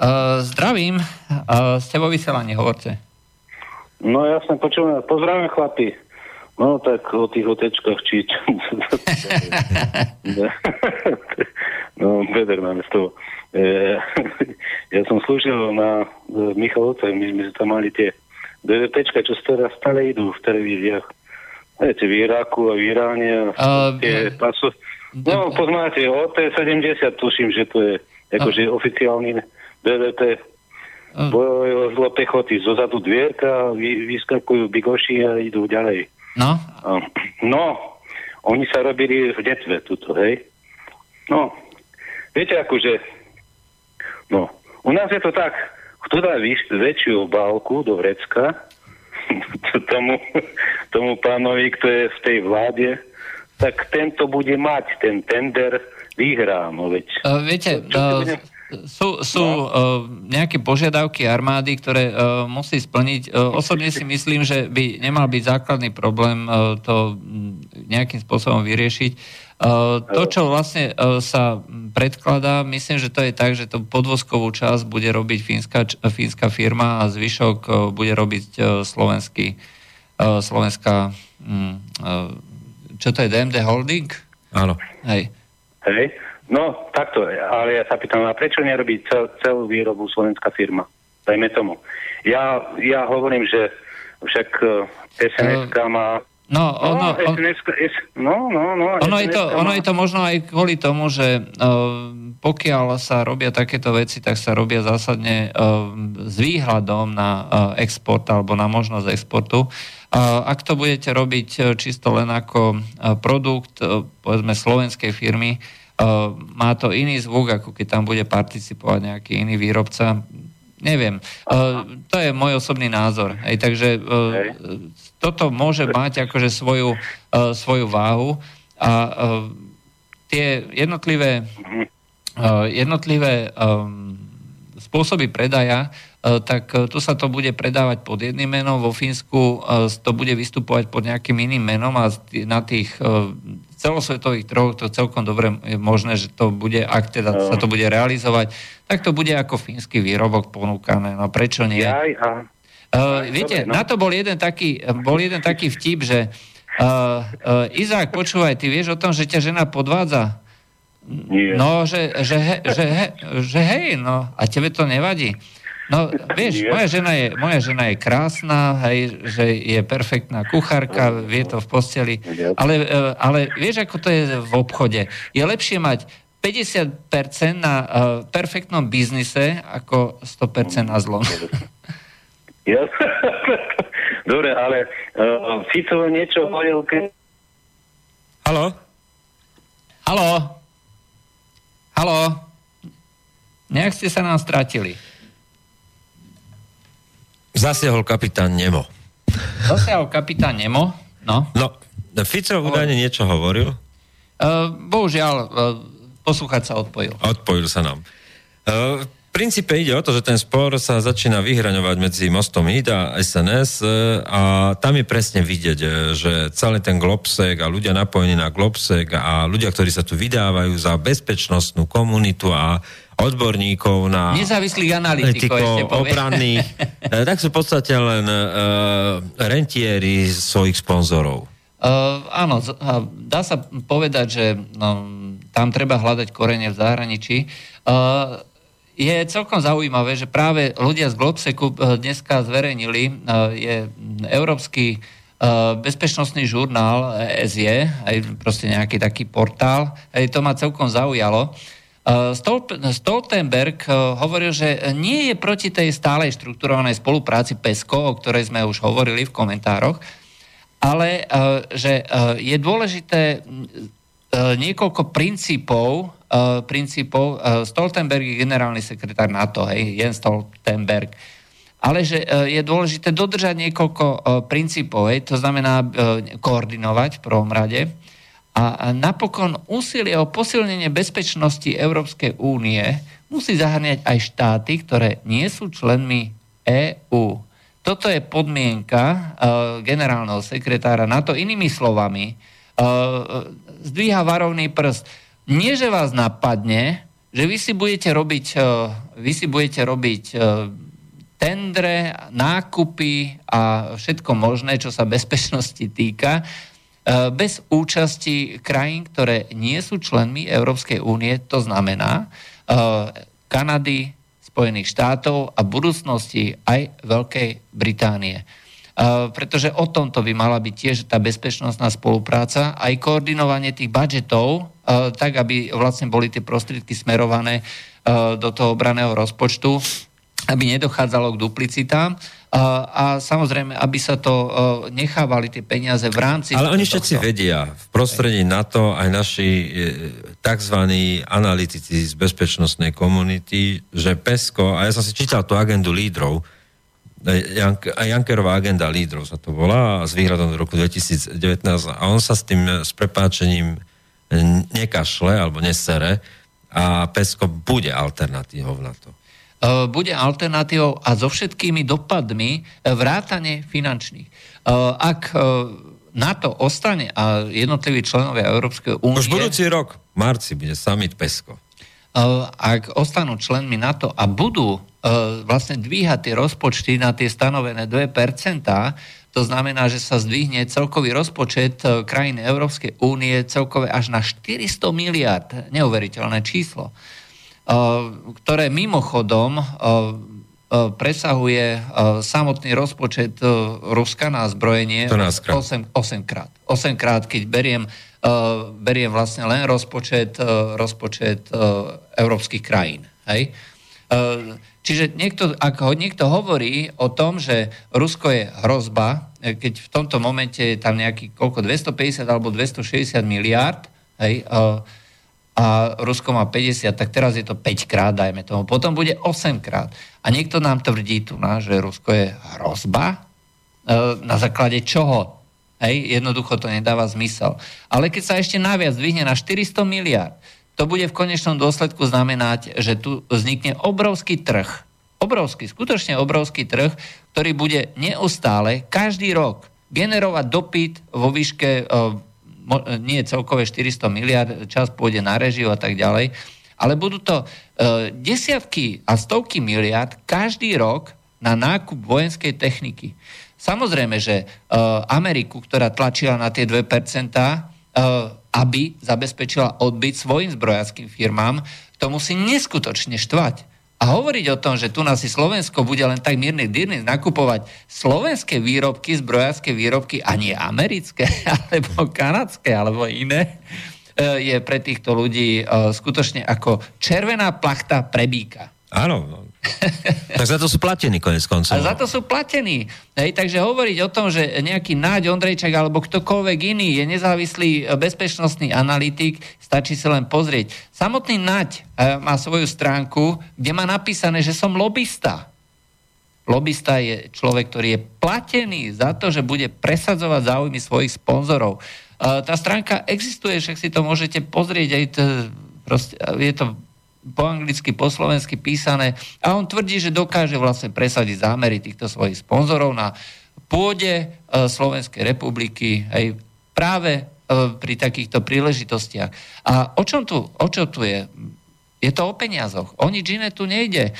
S2: Uh, zdravím, uh, ste vo vysielaní, hovorte.
S4: No ja som počul, pozdravím chlapi. No tak o tých otečkách či... no, veder máme z toho. E, ja som slúžil na e, Michalovce, my sme tam mali tie DVPčka, čo teraz stále idú v televíziách. Viete, v Iraku a v Iráne. Uh, tie pasu... No, poznáte, OT-70, tuším, že to je akože uh. oficiálny DVP Vozlo pechoty, zozadu dvierka, vy, vyskakujú bigoši a idú ďalej.
S2: No?
S4: No, oni sa robili v detve tuto, hej. No, viete akože, no, u nás je to tak, kto dá vyš, väčšiu obálku do vrecka, tomu, tomu pánovi, kto je v tej vláde, tak tento bude mať ten tender, vyhrá, no veď.
S2: Uh, viete, uh, sú, sú no. uh, nejaké požiadavky armády, ktoré uh, musí splniť. Uh, osobne si myslím, že by nemal byť základný problém uh, to nejakým spôsobom vyriešiť. Uh, to, čo vlastne uh, sa predkladá, myslím, že to je tak, že to podvozkovú časť bude robiť fínska, fínska firma a zvyšok uh, bude robiť uh, slovenský, uh, slovenská, um, uh, čo to je, DMD Holding?
S1: Áno.
S2: Hej.
S4: Hej, no takto, ale ja sa pýtam, a prečo nerobí cel, celú výrobu slovenská firma? Dajme tomu. Ja, ja hovorím, že však sns má
S2: No, ono, no, no, no, no, ono, je to, ono je to možno aj kvôli tomu, že uh, pokiaľ sa robia takéto veci, tak sa robia zásadne uh, s výhľadom na uh, export alebo na možnosť exportu. Uh, ak to budete robiť uh, čisto len ako uh, produkt, uh, povedzme, slovenskej firmy, má to iný zvuk, ako keď tam bude participovať nejaký iný výrobca. Neviem. To je môj osobný názor. Hej, takže toto môže mať akože svoju, svoju váhu a tie jednotlivé, uh, jednotlivé spôsoby predaja, tak uh, tu sa to bude predávať pod jedným menom, vo Fínsku uh, to bude vystupovať pod nejakým iným menom a na tých celosvetových trhoch to celkom dobre je možné, že to bude, ak teda sa to bude realizovať, tak to bude ako fínsky výrobok ponúkané. No prečo nie?
S4: Aj, a
S2: Uh, viete, Dobre, no. na to bol jeden taký, bol jeden taký vtip, že uh, uh, Izák, počúvaj, ty vieš o tom, že ťa žena podvádza?
S4: Nie.
S2: No, že, že, he, že, he, že hej, no, a tebe to nevadí. No, vieš, moja žena, je, moja žena je krásna, hej, že je perfektná kuchárka, vie to v posteli, ale, ale vieš, ako to je v obchode. Je lepšie mať 50% na uh, perfektnom biznise ako 100% na zlom.
S4: Ja? Dobre, ale uh, Fico niečo hovoril, keď...
S1: Halo?
S2: Halo? Halo? Nejak ste sa nám stratili.
S1: Zasiahol kapitán Nemo.
S2: Zasiahol kapitán Nemo, no.
S1: No, Fico údajne niečo hovoril?
S2: Uh, bohužiaľ, uh, poslúchať sa odpojil.
S1: Odpojil sa nám. Uh, princípe ide o to, že ten spor sa začína vyhraňovať medzi mostom ID a SNS e, a tam je presne vidieť, e, že celý ten Globsek a ľudia napojení na Globsek a ľudia, ktorí sa tu vydávajú za bezpečnostnú komunitu a odborníkov na...
S2: Nezávislých analytikov
S1: obranných, e, tak sú v podstate len uh, rentieri svojich sponzorov.
S2: Uh, áno, dá sa povedať, že no, tam treba hľadať korene v zahraničí. Uh, je celkom zaujímavé, že práve ľudia z Globseku eh, dneska zverejnili, eh, je Európsky eh, bezpečnostný žurnál SE, aj proste nejaký taký portál, aj to ma celkom zaujalo. Stoltenberg hovoril, že nie je proti tej stálej štruktúrovanej spolupráci PESCO, o ktorej sme už hovorili v komentároch, ale že je dôležité niekoľko princípov, uh, princípov. Uh, Stoltenberg je generálny sekretár NATO, hej, Jens Stoltenberg. Ale že uh, je dôležité dodržať niekoľko uh, princípov, hej, to znamená uh, koordinovať v prvom rade. A, a napokon úsilie o posilnenie bezpečnosti Európskej únie musí zahrňať aj štáty, ktoré nie sú členmi EÚ. Toto je podmienka uh, generálneho sekretára NATO. Inými slovami, uh, zdvíha varovný prst nie, že vás napadne, že vy si budete robiť, e, vy si budete robiť e, tendre, nákupy a všetko možné, čo sa bezpečnosti týka, e, bez účasti krajín, ktoré nie sú členmi Európskej únie, to znamená Kanady, Spojených štátov a budúcnosti aj Veľkej Británie. Pretože o tomto by mala byť tiež tá bezpečnostná spolupráca, aj koordinovanie tých budžetov tak, aby vlastne boli tie prostriedky smerované e, do toho obraného rozpočtu. aby nedochádzalo k duplicitám a, a samozrejme, aby sa to nechávali tie peniaze v rámci...
S1: Ale oni všetci vedia, v prostredí NATO aj naši e, tzv. analytici z bezpečnostnej komunity, že PESCO, a ja som si čítal tú agendu lídrov, e, Jank, Jankerová agenda lídrov sa to volá, z výhľadom do roku 2019 a on sa s tým, e, s prepáčením nekašle alebo nesere a PESCO bude alternatívou na to.
S2: E, bude alternatívou a so všetkými dopadmi e, vrátane finančných. E, ak NATO ostane a jednotliví členovia Európskej únie...
S1: Už budúci rok, v marci, bude summit PESCO.
S2: Ak ostanú členmi NATO a budú vlastne dvíhať tie rozpočty na tie stanovené 2%, to znamená, že sa zdvihne celkový rozpočet krajín Európskej únie celkové až na 400 miliard. Neuveriteľné číslo. Eh, ktoré mimochodom eh, presahuje samotný rozpočet Ruska na zbrojenie 8, 8 krát. 8 krát, keď beriem, beriem vlastne len rozpočet, rozpočet európskych krajín. Hej? Čiže niekto, ak ho niekto hovorí o tom, že Rusko je hrozba, keď v tomto momente je tam nejaký koľko, 250 alebo 260 miliárd, hej, a Rusko má 50, tak teraz je to 5 krát, dajme tomu. Potom bude 8 krát. A niekto nám tvrdí tu, na, že Rusko je hrozba? Na základe čoho? Hej, jednoducho to nedáva zmysel. Ale keď sa ešte naviac zvihne na 400 miliard, to bude v konečnom dôsledku znamenať, že tu vznikne obrovský trh. Obrovský, skutočne obrovský trh, ktorý bude neustále, každý rok generovať dopyt vo výške nie celkové 400 miliard, čas pôjde na režiu a tak ďalej, ale budú to e, desiatky a stovky miliard každý rok na nákup vojenskej techniky. Samozrejme, že e, Ameriku, ktorá tlačila na tie 2%, e, aby zabezpečila odbyt svojim zbrojáckým firmám, to musí neskutočne štvať. A hovoriť o tom, že tu nás si Slovensko bude len tak mierne dyrne nakupovať slovenské výrobky, zbrojárske výrobky a nie americké, alebo kanadské, alebo iné, e, je pre týchto ľudí e, skutočne ako červená plachta prebíka.
S1: Áno, no. tak za to sú platení konec koncov.
S2: A za to sú platení. Hej, takže hovoriť o tom, že nejaký Náď Ondrejčak alebo ktokoľvek iný je nezávislý bezpečnostný analytik, stačí sa len pozrieť. Samotný Naď e, má svoju stránku, kde má napísané, že som lobista. Lobista je človek, ktorý je platený za to, že bude presadzovať záujmy svojich sponzorov. E, tá stránka existuje, však si to môžete pozrieť, aj to, proste, je to po anglicky, po slovensky písané a on tvrdí, že dokáže vlastne presadiť zámery týchto svojich sponzorov na pôde e, Slovenskej republiky aj práve e, pri takýchto príležitostiach. A o čom tu, o čo tu je? Je to o peniazoch. O nič iné tu nejde.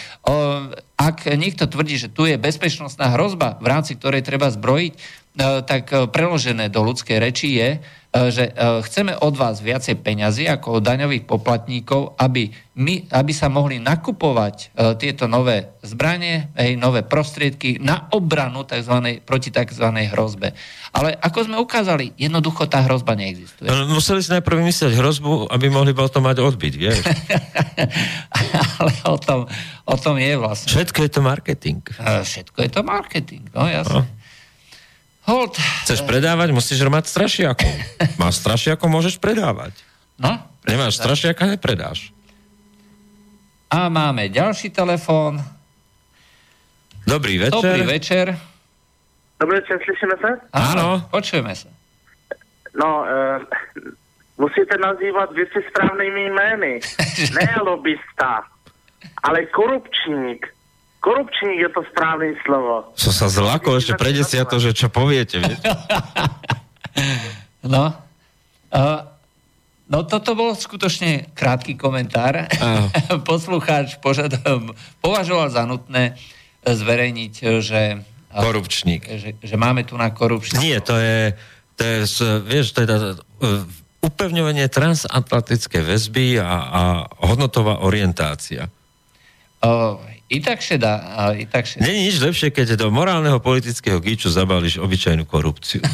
S2: Ak niekto tvrdí, že tu je bezpečnostná hrozba, v rámci ktorej treba zbrojiť, tak preložené do ľudskej reči je, E, že e, chceme od vás viacej peňazí ako od daňových poplatníkov, aby, my, aby sa mohli nakupovať e, tieto nové zbranie, hej, nové prostriedky na obranu tzv. proti tzv. hrozbe. Ale ako sme ukázali, jednoducho tá hrozba neexistuje.
S1: No, museli si najprv vymyslieť hrozbu, aby mohli potom mať odbyt, vieš?
S2: Ale o tom, o tom je vlastne.
S1: Všetko je to marketing.
S2: Všetko je to marketing, no jasne. No.
S1: Hold. Chceš predávať, musíš mať strašiakov. Máš strašiakov, môžeš predávať.
S2: No?
S1: Nemáš strašiaka, nepredáš.
S2: A máme ďalší telefón.
S1: Dobrý večer.
S2: Dobrý večer.
S3: Dobrý večer, slyšíme sa?
S1: Áno.
S2: Počujeme sa.
S3: No, e, musíte nazývat věci správnými jmény. ne lobista, ale korupčník. Korupčník je to správne slovo.
S1: Som sa zlakol ešte pre desiato, že čo poviete, viete?
S2: no. Uh, no toto bol skutočne krátky komentár. Uh. Poslucháč požadom, považoval za nutné zverejniť, že...
S1: Korupčník.
S2: Že, že máme tu na korupčník.
S1: Nie, to je, to je vieš, to je upevňovanie transatlantické väzby a, a hodnotová orientácia.
S2: Uh, i tak šedá. I tak šedá.
S1: Není nič lepšie, keď do morálneho politického gíču zabališ obyčajnú korupciu.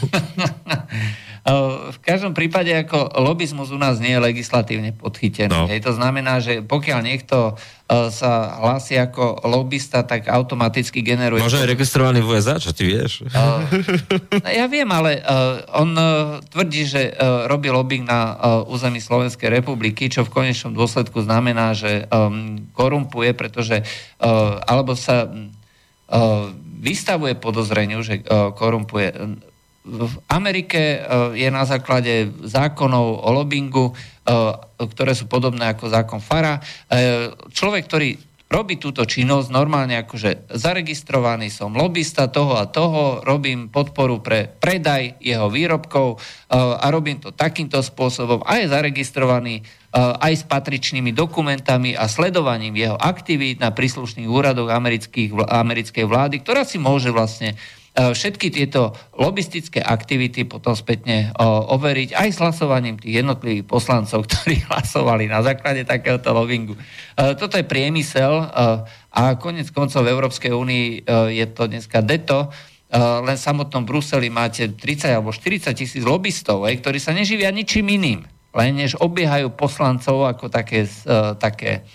S2: v každom prípade ako lobizmus u nás nie je legislatívne podchytený. No. Hej, to znamená, že pokiaľ niekto sa hlási ako lobista, tak automaticky generuje...
S1: Možno je registrovaný v USA, čo ty vieš? Uh,
S2: ja viem, ale uh, on uh, tvrdí, že uh, robí lobbying na uh, území Slovenskej republiky, čo v konečnom dôsledku znamená, že um, korumpuje, pretože uh, alebo sa uh, vystavuje podozreniu, že uh, korumpuje v Amerike e, je na základe zákonov o lobbingu, e, ktoré sú podobné ako zákon FARA. E, človek, ktorý robí túto činnosť normálne akože zaregistrovaný som lobista toho a toho, robím podporu pre predaj jeho výrobkov a robím to takýmto spôsobom a je zaregistrovaný aj s patričnými dokumentami a sledovaním jeho aktivít na príslušných úradoch americkej vlády, ktorá si môže vlastne E, všetky tieto lobistické aktivity potom spätne e, overiť aj s hlasovaním tých jednotlivých poslancov, ktorí hlasovali na základe takéhoto lobingu. E, toto je priemysel a konec koncov v Európskej únii je to dneska deto, len v samotnom Bruseli máte 30 alebo 40 tisíc lobbystov, ktorí sa neživia ničím iným, len než obiehajú poslancov ako také, také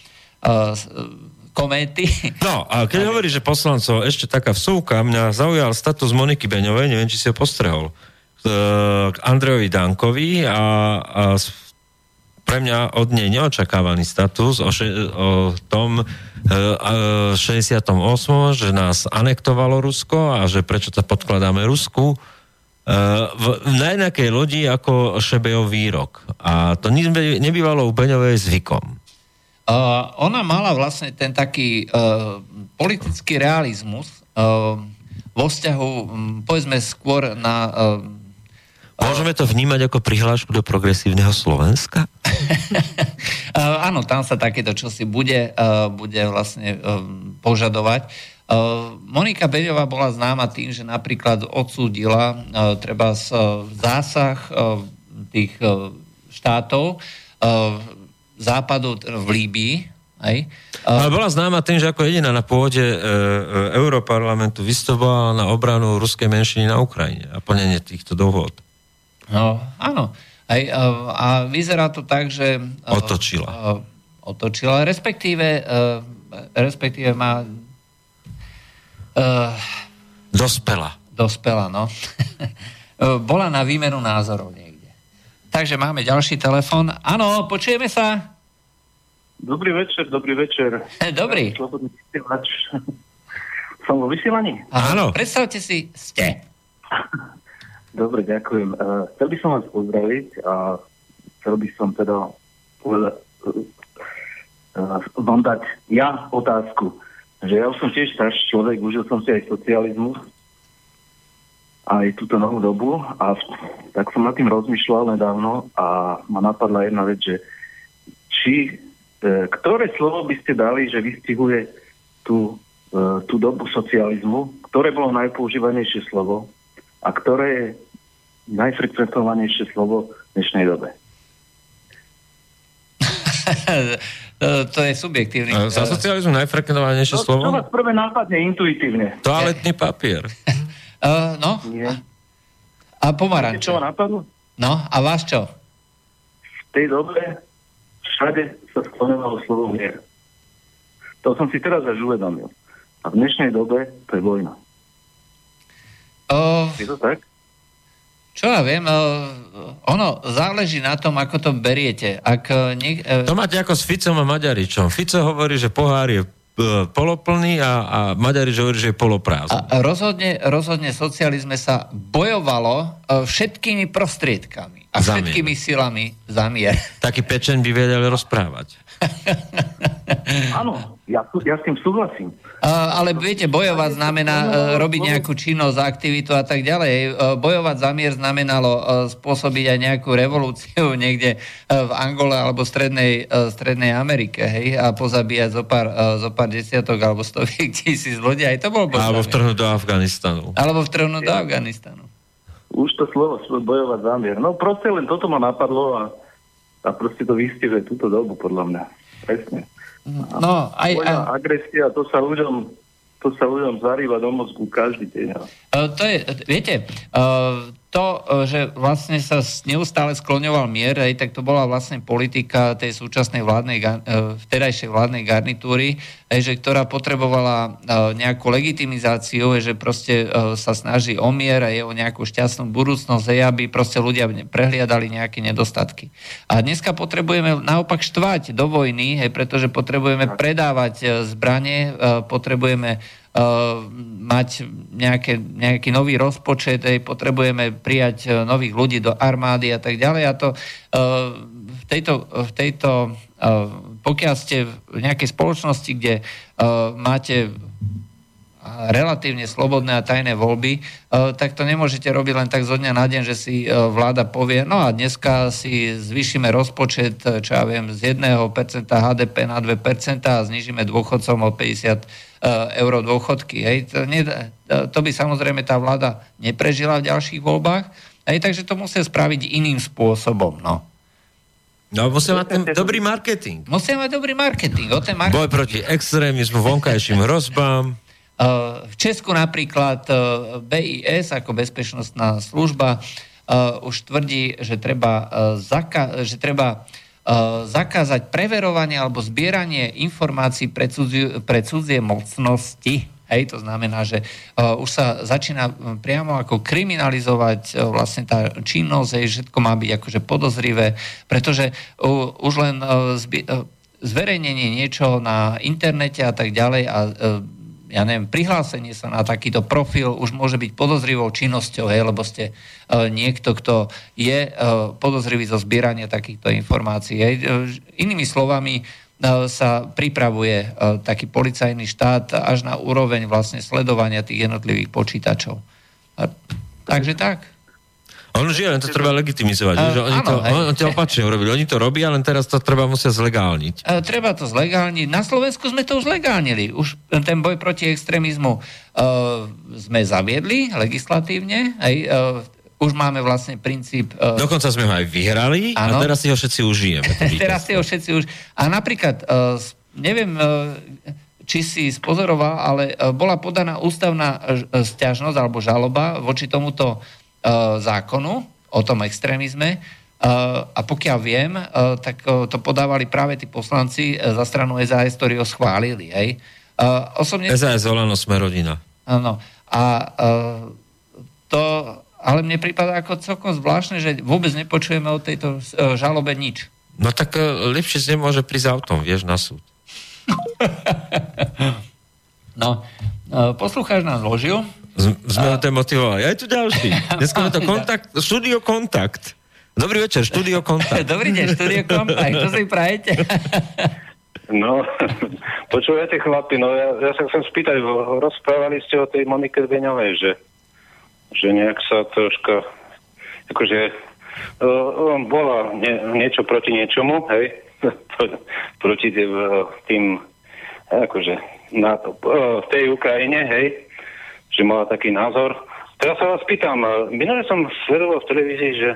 S2: kométy.
S1: No, a keď hovorí, že poslancov, ešte taká vsúka, mňa zaujal status Moniky Beňovej, neviem, či si ho postrehol, k Andrejovi Dankovi a, a pre mňa od nej neočakávaný status o, še, o tom e, 68., že nás anektovalo Rusko a že prečo to podkladáme Rusku. E, v, na jednakej lodi ako Šebejov výrok. A to nebývalo u Beňovej zvykom.
S2: Uh, ona mala vlastne ten taký uh, politický realizmus uh, vo vzťahu, um, povedzme, skôr na...
S1: Uh, Môžeme to vnímať ako prihlášku do progresívneho Slovenska?
S2: uh, áno, tam sa takéto čosi bude, uh, bude vlastne uh, požadovať. Uh, Monika Beňová bola známa tým, že napríklad odsúdila uh, treba z, uh, zásah uh, tých uh, štátov uh, západu v Líbii. Aj?
S1: Ale bola známa tým, že ako jediná na pôde e, e, Európarlamentu vystupovala na obranu ruskej menšiny na Ukrajine a plnenie týchto dohod.
S2: No, áno. Aj, a, a vyzerá to tak, že...
S1: Otočila. A,
S2: otočila, respektíve, e, respektíve má... A,
S1: dospela.
S2: Dospela, no. Bola na výmenu názorov niekde. Takže máme ďalší telefon. Áno, počujeme sa.
S5: Dobrý večer, dobrý večer.
S2: Dobrý.
S5: Som vo vysielaní?
S2: Áno. Predstavte si, ste.
S5: Dobre, ďakujem. Uh, chcel by som vás pozdraviť a chcel by som teda povedať, uh, vám dať ja otázku, že ja už som tiež starší človek, užil som si aj socializmus, aj túto novú dobu a tak som nad tým rozmýšľal nedávno a ma napadla jedna vec, že či E, ktoré slovo by ste dali, že vystihuje tú, e, tú dobu socializmu? Ktoré bolo najpoužívanejšie slovo? A ktoré je najfrekventovanejšie slovo v dnešnej dobe?
S2: to je subjektívny.
S1: Za socializmu najfrekventovanejšie no, slovo?
S5: To vás prvé nápadne intuitívne.
S1: Toaletný papier.
S2: uh, no. Nie. A pomaranče.
S5: Čo napadlo?
S2: No, a vás čo?
S5: V tej dobe všade sa skloňovalo slovo mier. To som si teraz až uvedomil. A v dnešnej dobe to je vojna.
S2: O...
S5: Je to tak?
S2: Čo ja viem, ono záleží na tom, ako to beriete. Ak e, nie,
S1: e, to máte ako s Ficom a Maďaričom. Fico hovorí, že pohár je poloplný a, a Maďarič hovorí, že je poloprázdny.
S2: A rozhodne, rozhodne socializme sa bojovalo všetkými prostriedkami a všetkými silami za mier.
S1: Taký pečen by vedel rozprávať.
S5: Áno, ja, ja s tým súhlasím.
S2: Uh, ale viete, bojovať znamená uh, robiť nejakú činnosť, aktivitu a tak ďalej. Uh, bojovať za mier znamenalo uh, spôsobiť aj nejakú revolúciu niekde uh, v Angole alebo strednej, uh, strednej Amerike, hej, a pozabíjať zo pár, uh, zo pár desiatok alebo stoviek tisíc ľudí. Aj to bolo
S1: Alebo vtrhnúť do Afganistanu.
S2: Alebo vtrhnúť do Afganistanu
S5: už to slovo bojovať zámier. No proste len toto ma napadlo a, a proste to vystihuje túto dobu, podľa mňa. Presne.
S2: No, aj,
S5: aj... agresia, to sa ľuďom to sa ľuďom zarýva do mozgu každý deň.
S2: Uh, to je, viete, uh, to, e, že vlastne sa neustále skloňoval mier, aj, tak to bola vlastne politika tej súčasnej vládnej, e, vtedajšej vládnej garnitúry, aj, že ktorá potrebovala nejakú legitimizáciu, aj, že proste sa snaží o mier a je o nejakú šťastnú budúcnosť, aj, aby proste ľudia prehliadali nejaké nedostatky. A dneska potrebujeme naopak štvať do vojny, aj, pretože potrebujeme predávať zbranie, potrebujeme mať nejaké, nejaký nový rozpočet, aj potrebujeme prijať uh, nových ľudí do armády a tak ďalej. A to uh, v tejto, v tejto pokiaľ ste v nejakej spoločnosti, kde máte relatívne slobodné a tajné voľby, tak to nemôžete robiť len tak zo dňa na deň, že si vláda povie, no a dneska si zvýšime rozpočet, čo ja viem, z 1% HDP na 2% a znižíme dôchodcom o 50 Eh, eur dôchodky. Hej. To, nie, to by samozrejme tá vláda neprežila v ďalších voľbách, hej, takže to musia spraviť iným spôsobom. No.
S1: No, musia mať ten dobrý marketing.
S2: Musia mať dobrý marketing. O ten marketing.
S1: Boj proti extrémizmu, vonkajším hrozbám.
S2: Eh, v Česku napríklad eh, BIS ako bezpečnostná služba už tvrdí, že treba, zaka- že treba zakázať preverovanie alebo zbieranie informácií pre, cudzie, pre cudzie mocnosti. Hej, to znamená, že uh, už sa začína priamo ako kriminalizovať uh, vlastne tá činnosť, hej, všetko má byť akože podozrivé, pretože uh, už len uh, zbi- uh, zverejnenie niečo na internete a tak ďalej a uh, ja neviem, prihlásenie sa na takýto profil už môže byť podozrivou činnosťou, hej, lebo ste uh, niekto, kto je uh, podozrivý zo zbierania takýchto informácií. Hej. Uh, inými slovami, sa pripravuje taký policajný štát až na úroveň vlastne sledovania tých jednotlivých počítačov. Takže tak.
S1: On žije, len to treba legitimizovať. Uh, že oni, áno, to, on, to opačne urobili. Oni to robia, len teraz to treba musia zlegálniť.
S2: Uh, treba to zlegálniť. Na Slovensku sme to už zlegálnili. Už ten boj proti extrémizmu uh, sme zaviedli legislatívne. Aj, uh, už máme vlastne princíp...
S1: Uh, Dokonca sme ho aj vyhrali áno. a teraz si ho všetci užijeme.
S2: teraz si ho všetci už... A napríklad, uh, neviem, uh, či si spozoroval, ale bola podaná ústavná stiažnosť alebo žaloba voči tomuto E, zákonu o tom extrémizme. E, a pokiaľ viem, e, tak to podávali práve tí poslanci za stranu SAS, ktorí ho schválili. Hej.
S1: Osobne... SAS Olano sme rodina.
S2: Áno. A to, ale mne prípada ako celkom zvláštne, že vôbec nepočujeme o tejto žalobe nič.
S1: No tak lepšie nemôže prísť autom, vieš, na súd.
S2: no, poslucháč nás zložil,
S1: sme ho to motivovali. Aj tu ďalší. Dneska je to kontakt, studio kontakt. Dobrý večer, štúdio kontakt.
S2: Dobrý deň, štúdio kontakt. Čo si prajete?
S4: No, počúvate chlapi, no ja, ja sa chcem spýtať, rozprávali ste o tej Monike Beňovej, že, že nejak sa troška, akože uh, bola nie, niečo proti niečomu, hej, proti tým, tým akože na, uh, v tej Ukrajine, hej, že mala taký názor. Teraz sa vás pýtam, minulé som sledoval v televízii, že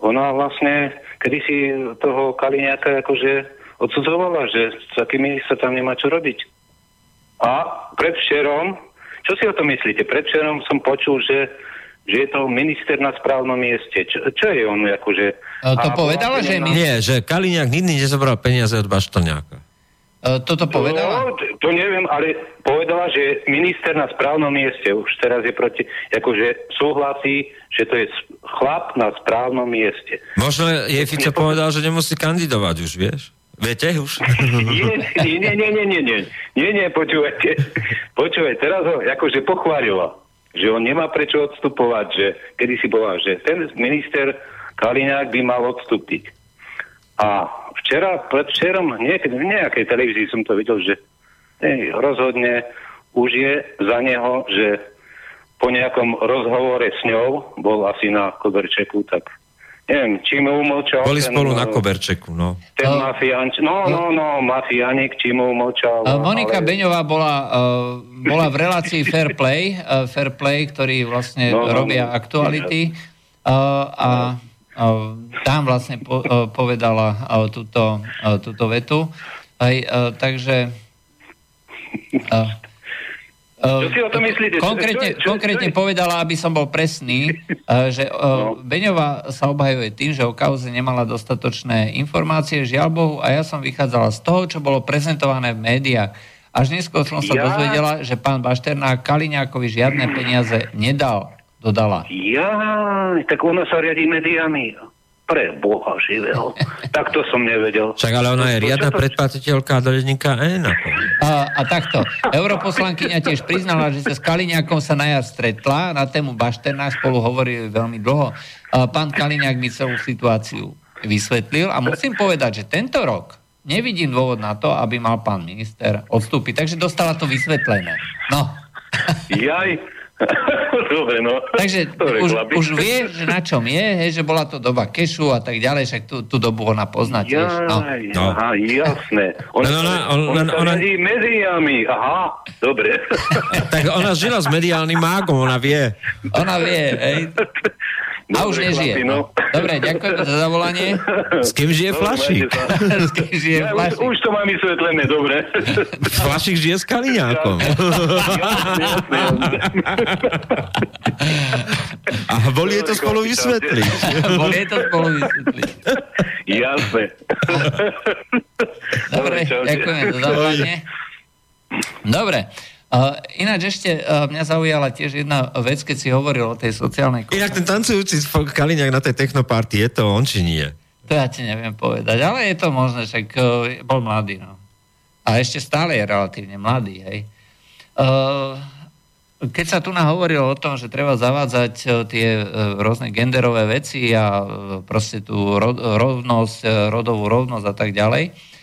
S4: ona vlastne kedysi toho Kaliňáka akože odsudzovala, že s takými sa tam nemá čo robiť. A predvčerom, čo si o to myslíte? Predvčerom som počul, že že je to minister na správnom mieste. Čo, čo je on akože...
S2: To povedala, že...
S1: Nie, že Kaliňák nikdy nezobral peniaze od Baštoňáka.
S2: E, toto povedala?
S4: No, to neviem, ale povedala, že minister na správnom mieste už teraz je proti, akože súhlasí, že to je chlap na správnom mieste.
S1: Možno jej Fico Nepo... povedal, že nemusí kandidovať už, vieš? Viete už?
S4: Nie, nie, nie, nie, nie, nie, nie, nie, počúvajte. Počúvajte, teraz ho akože pochválila, že on nemá prečo odstupovať, že kedy si povedal, že ten minister Kaliňák by mal odstúpiť. A včera, predvčerom, niekde, v nejakej televízii som to videl, že hej, rozhodne už je za neho, že po nejakom rozhovore s ňou, bol asi na Koberčeku, tak neviem, či mu umlčal.
S1: Boli ten, spolu na Koberčeku, no.
S4: Ten no. mafián, no, no, no, mafiánik, či mu umlčal.
S2: Monika ale... Beňová bola, uh, bola v relácii Fair Play, uh, Fair Play, ktorý vlastne no, no, robia no, aktuality. Uh, a no tam vlastne po, povedala túto, túto vetu. Aj, takže
S4: Čo si o tom myslíte?
S2: Konkrétne, čo, čo, konkrétne čo, povedala, aby som bol presný, že no. Beňová sa obhajuje tým, že o kauze nemala dostatočné informácie, žiaľ Bohu, a ja som vychádzala z toho, čo bolo prezentované v médiách. Až neskôr som sa ja... dozvedela, že pán Bašternák Kaliňákovi žiadne peniaze nedal, dodala.
S4: Ja, tak ona sa riadi médiami. Pre Boha živého. tak to som nevedel.
S1: Však ale ona je riadna to... predplatiteľka denníka N.
S2: A, a takto. Europoslankyňa tiež priznala, že sa s Kaliňákom sa na jar stretla, na tému Bašterná spolu hovorili veľmi dlho. A pán Kaliňák mi celú situáciu vysvetlil a musím povedať, že tento rok nevidím dôvod na to, aby mal pán minister odstúpiť. Takže dostala to vysvetlené. No.
S4: Jaj, Dobre, no.
S2: Takže už, už vie, že na čom je, hej, že bola to doba kešu a tak ďalej, však tú, tú dobu ona pozná tiež.
S4: No. no. Aha, jasné. Ona, no, ona, ona, ona, ona, ona médiami, aha, dobre.
S1: tak ona žila s mediálnym mágom, ona vie.
S2: Ona vie, hej. A už nežije. No. Dobre, ďakujem za zavolanie.
S1: S kým žije Flašik?
S2: s kým žije ja,
S4: Flašik? Už, už to mám vysvetlené, dobre.
S1: Flašik žije s Kaliňákom. A boli je to spolu vysvetliť.
S2: boli je to spolu vysvetliť.
S4: Jasné.
S2: Dobre, ďakujem za zavolanie. Dobre. Uh, ináč ešte uh, mňa zaujala tiež jedna vec, keď si hovoril o tej sociálnej...
S1: Inak ten tancujúci Kaliňák na tej technoparty, je to on či nie?
S2: To ja ti neviem povedať, ale je to možné, však uh, bol mladý, no. A ešte stále je relatívne mladý, hej. Keď sa tu nahovorilo o tom, že treba zavádzať tie rôzne genderové veci a proste tú rovnosť, rodovú rovnosť a tak ďalej, Eh,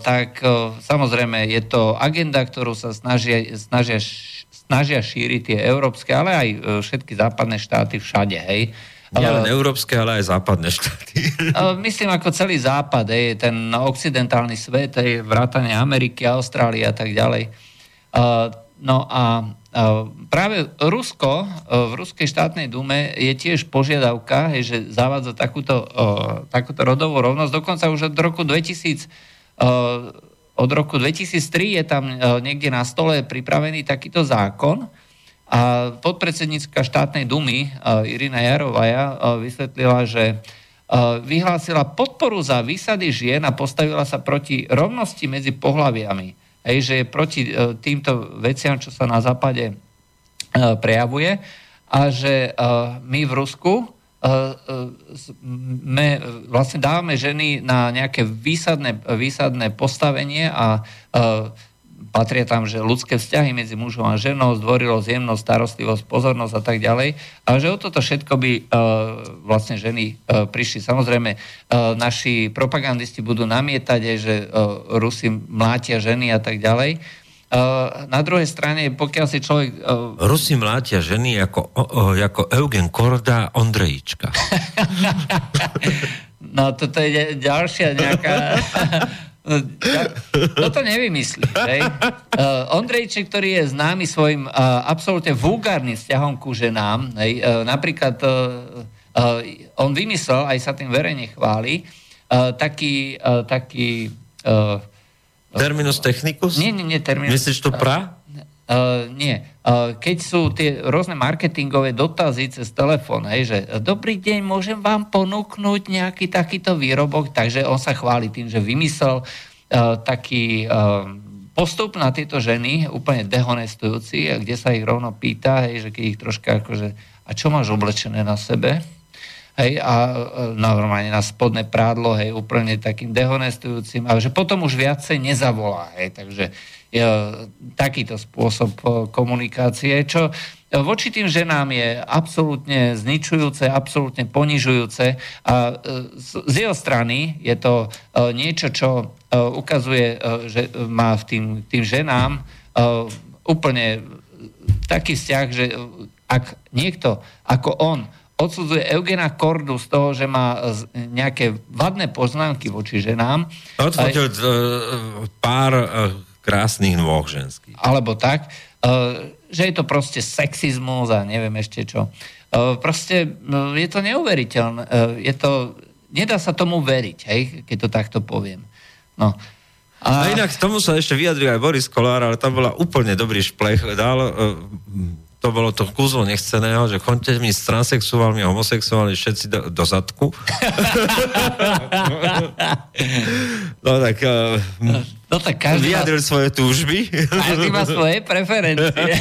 S2: tak eh, samozrejme je to agenda, ktorú sa snažia, snažia, snažia šíriť tie európske, ale aj eh, všetky západné štáty všade, hej.
S1: Nie len európske, ale aj západné štáty.
S2: Myslím ako celý západ, hej, ten occidentálny svet, hej, vrátane Ameriky, Austrálie a tak ďalej. No a práve Rusko, v Ruskej štátnej dume je tiež požiadavka, hej, že zavádza takúto, takúto rodovú rovnosť, dokonca už od roku 2000 od roku 2003 je tam e, niekde na stole pripravený takýto zákon a podpredsednícka štátnej dumy e, Irina Jarovaja e, vysvetlila, že vyhlásila podporu za výsady žien a postavila sa proti rovnosti medzi pohľaviami. Hej, že je proti týmto veciam, čo sa na západe prejavuje a že my v Rusku my vlastne dávame ženy na nejaké výsadné, výsadné postavenie a patria tam, že ľudské vzťahy medzi mužom a ženou, zdvorilosť, jemnosť, starostlivosť, pozornosť a tak ďalej. A že o toto všetko by uh, vlastne ženy uh, prišli. Samozrejme, uh, naši propagandisti budú namietať, že uh, Rusi mlátia ženy a tak ďalej. Uh, na druhej strane, pokiaľ si človek...
S1: Uh... Rusi mlátia ženy ako, ako Eugen Korda Ondrejička.
S2: no toto je ďalšia nejaká... No to nevymyslí. Hej? Uh, Ondrejček, ktorý je známy svojim uh, absolútne vulgárnym vzťahom ku ženám, hej? Uh, napríklad uh, uh, on vymyslel, aj sa tým verejne chváli, uh, taký, uh, taký uh,
S1: Terminus technicus?
S2: Nie, nie, nie, terminus.
S1: Myslíš to pra?
S2: Uh, nie. Uh, keď sú tie rôzne marketingové dotazy cez telefón, hej, že dobrý deň, môžem vám ponúknuť nejaký takýto výrobok, takže on sa chváli tým, že vymyslel uh, taký uh, postup na tieto ženy, úplne dehonestujúci, kde sa ich rovno pýta, hej, že keď ich troška akože, a čo máš oblečené na sebe? Hej, a normálne na spodné prádlo, hej, úplne takým dehonestujúcim, ale že potom už viacej nezavolá, hej, takže je, takýto spôsob komunikácie, čo voči tým ženám je absolútne zničujúce, absolútne ponižujúce a e, z jeho strany je to e, niečo, čo e, ukazuje, že má v tým, tým ženám úplne taký vzťah, že ak niekto ako on odsudzuje Eugena Kordu z toho, že má nejaké vadné poznámky voči ženám.
S1: Odfotil aj, e, pár e, krásnych nôh ženských.
S2: Alebo tak, e, že je to proste sexizmus a neviem ešte čo. Proste je to neuveriteľné. Je to, nedá sa tomu veriť, hej, keď to takto poviem. No.
S1: A... a inak tomu sa ešte vyjadril aj Boris Kolár, ale tam bola úplne dobrý šplech. Dal, to bolo to kúzlo nechceného, že chodte mi s transexuálmi homosexuálmi všetci do, do zadku. no tak... Uh,
S2: no, tak každý
S1: vyjadril má... svoje túžby.
S2: Každý má svoje preferencie.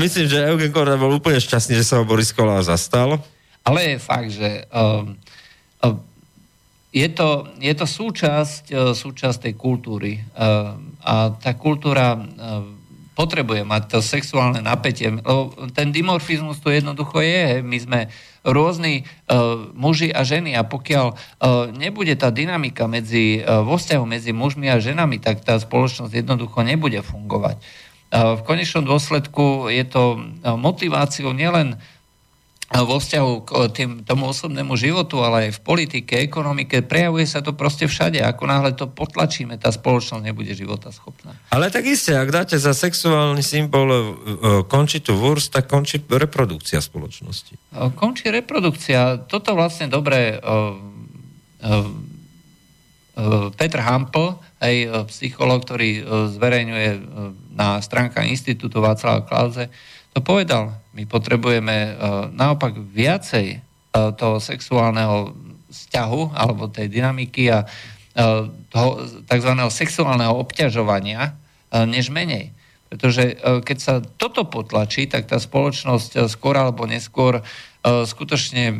S1: Myslím, že Eugen Korda bol úplne šťastný, že sa ho Boris Kolár zastal.
S2: Ale je fakt, že um, um, je, to, je to súčasť, uh, súčasť tej kultúry. Uh, a tá kultúra uh, potrebuje mať to sexuálne napätie. Ten dimorfizmus tu jednoducho je. My sme rôzni uh, muži a ženy a pokiaľ uh, nebude tá dynamika medzi, uh, vo vzťahu medzi mužmi a ženami, tak tá spoločnosť jednoducho nebude fungovať. Uh, v konečnom dôsledku je to motiváciou nielen vo vzťahu k tým, tomu osobnému životu, ale aj v politike, ekonomike, prejavuje sa to proste všade. Ako náhle to potlačíme, tá spoločnosť nebude života schopná.
S1: Ale tak isté, ak dáte za sexuálny symbol uh, končí tu vurs, tak končí reprodukcia spoločnosti.
S2: Končí reprodukcia. Toto vlastne dobre Petr Hampel, aj psycholog, ktorý zverejňuje na stránkach Institútu Václava Klauze, to povedal. My potrebujeme naopak viacej toho sexuálneho vzťahu alebo tej dynamiky a toho tzv. sexuálneho obťažovania než menej. Pretože keď sa toto potlačí, tak tá spoločnosť skôr alebo neskôr skutočne e,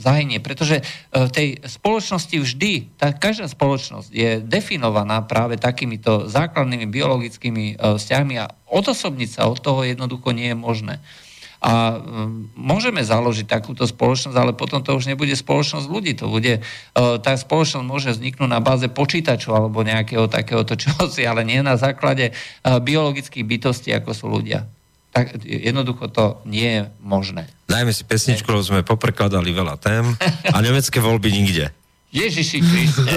S2: zahynie. Pretože e, v tej spoločnosti vždy, tá každá spoločnosť je definovaná práve takýmito základnými biologickými vzťahmi a odosobniť sa od toho jednoducho nie je možné. A môžeme založiť takúto spoločnosť, ale potom to už nebude spoločnosť ľudí. To bude, tá spoločnosť môže vzniknúť na báze počítačov alebo nejakého takéhoto čosi, ale nie na základe biologických bytostí, ako sú ľudia tak jednoducho to nie je možné.
S1: Dajme si pesničku, lebo sme poprekladali veľa tém a nemecké voľby nikde.
S2: Ježiši Kriste.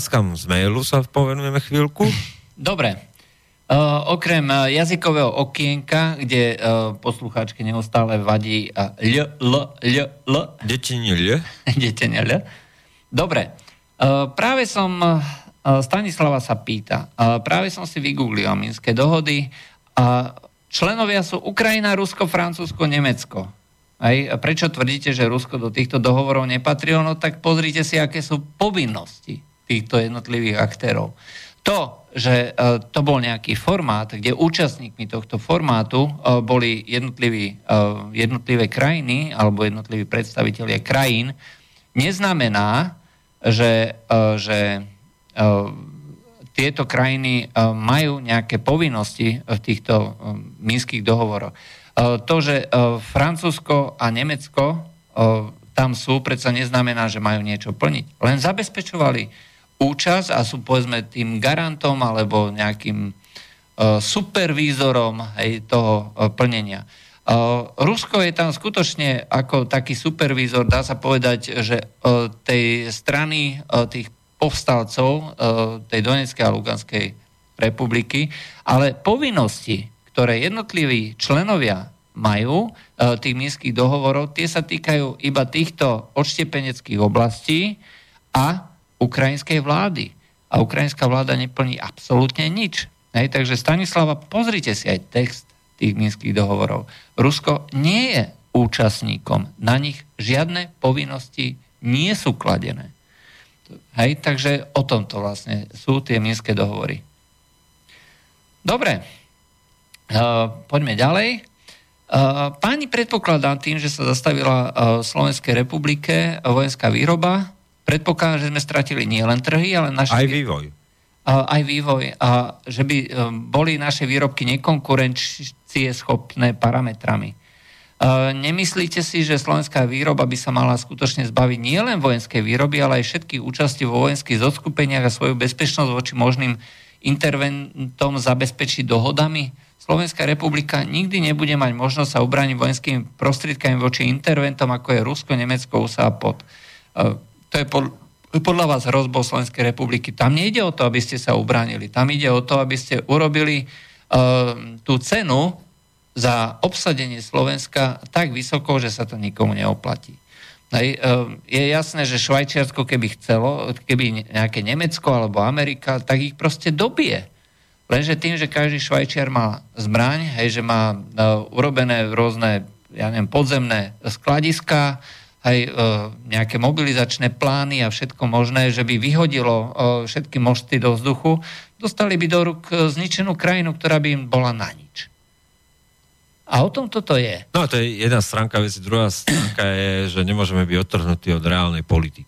S1: otázkam z mailu sa povenujeme chvíľku.
S2: Dobre. Uh, okrem uh, jazykového okienka, kde uh, poslucháčke neustále vadí uh, l, l, l, l.
S1: Detenie l.
S2: Detenie l. Dobre. Uh, práve som, uh, Stanislava sa pýta, uh, práve som si vygooglil Minské dohody a členovia sú Ukrajina, Rusko, Francúzsko, Nemecko. Aj, a prečo tvrdíte, že Rusko do týchto dohovorov nepatrilo? No tak pozrite si, aké sú povinnosti týchto jednotlivých aktérov. To, že e, to bol nejaký formát, kde účastníkmi tohto formátu e, boli e, jednotlivé krajiny alebo jednotliví predstavitelia krajín, neznamená, že, že tieto krajiny majú nejaké povinnosti v týchto minských dohovoroch. To, že Francúzsko a Nemecko tam sú, predsa neznamená, že majú niečo plniť. Len zabezpečovali účasť a sú povedzme tým garantom alebo nejakým uh, supervízorom hej, toho uh, plnenia. Uh, Rusko je tam skutočne ako taký supervízor, dá sa povedať, že tej strany tých povstalcov tej Donetskej a Luganskej republiky, ale povinnosti, ktoré jednotliví členovia majú tých minských dohovorov, tie sa týkajú iba týchto odštepeneckých oblastí a ukrajinskej vlády. A ukrajinská vláda neplní absolútne nič. Hej, takže Stanislava, pozrite si aj text tých minských dohovorov. Rusko nie je účastníkom. Na nich žiadne povinnosti nie sú kladené. Hej, takže o tomto vlastne sú tie minské dohovory. Dobre, uh, poďme ďalej. Uh, páni predpokladám tým, že sa zastavila uh, v Slovenskej republike vojenská výroba, predpokladám, že sme stratili nielen trhy, ale naše...
S1: Aj vývoj.
S2: A, aj vývoj. A že by um, boli naše výrobky nekonkurencie schopné parametrami. A, nemyslíte si, že slovenská výroba by sa mala skutočne zbaviť nielen vojenskej výroby, ale aj všetkých účastí vo vojenských zoskupeniach a svoju bezpečnosť voči možným interventom zabezpečiť dohodami? Slovenská republika nikdy nebude mať možnosť sa ubrániť vojenskými prostriedkami voči interventom, ako je Rusko, Nemecko, USA a pod. To je pod, podľa vás hrozbou Slovenskej republiky. Tam nejde o to, aby ste sa ubránili. Tam ide o to, aby ste urobili uh, tú cenu za obsadenie Slovenska tak vysoko, že sa to nikomu neoplatí. Hej, uh, je jasné, že Švajčiarsko, keby chcelo, keby nejaké Nemecko alebo Amerika, tak ich proste dobije. Lenže tým, že každý Švajčiar má zbraň, hej, že má uh, urobené rôzne ja neviem, podzemné skladiska, aj e, nejaké mobilizačné plány a všetko možné, že by vyhodilo e, všetky mošty do vzduchu, dostali by do rúk e, zničenú krajinu, ktorá by im bola na nič. A o tom toto je.
S1: No to je jedna stránka veci. Druhá stránka je, že nemôžeme byť odtrhnutí od reálnej politiky.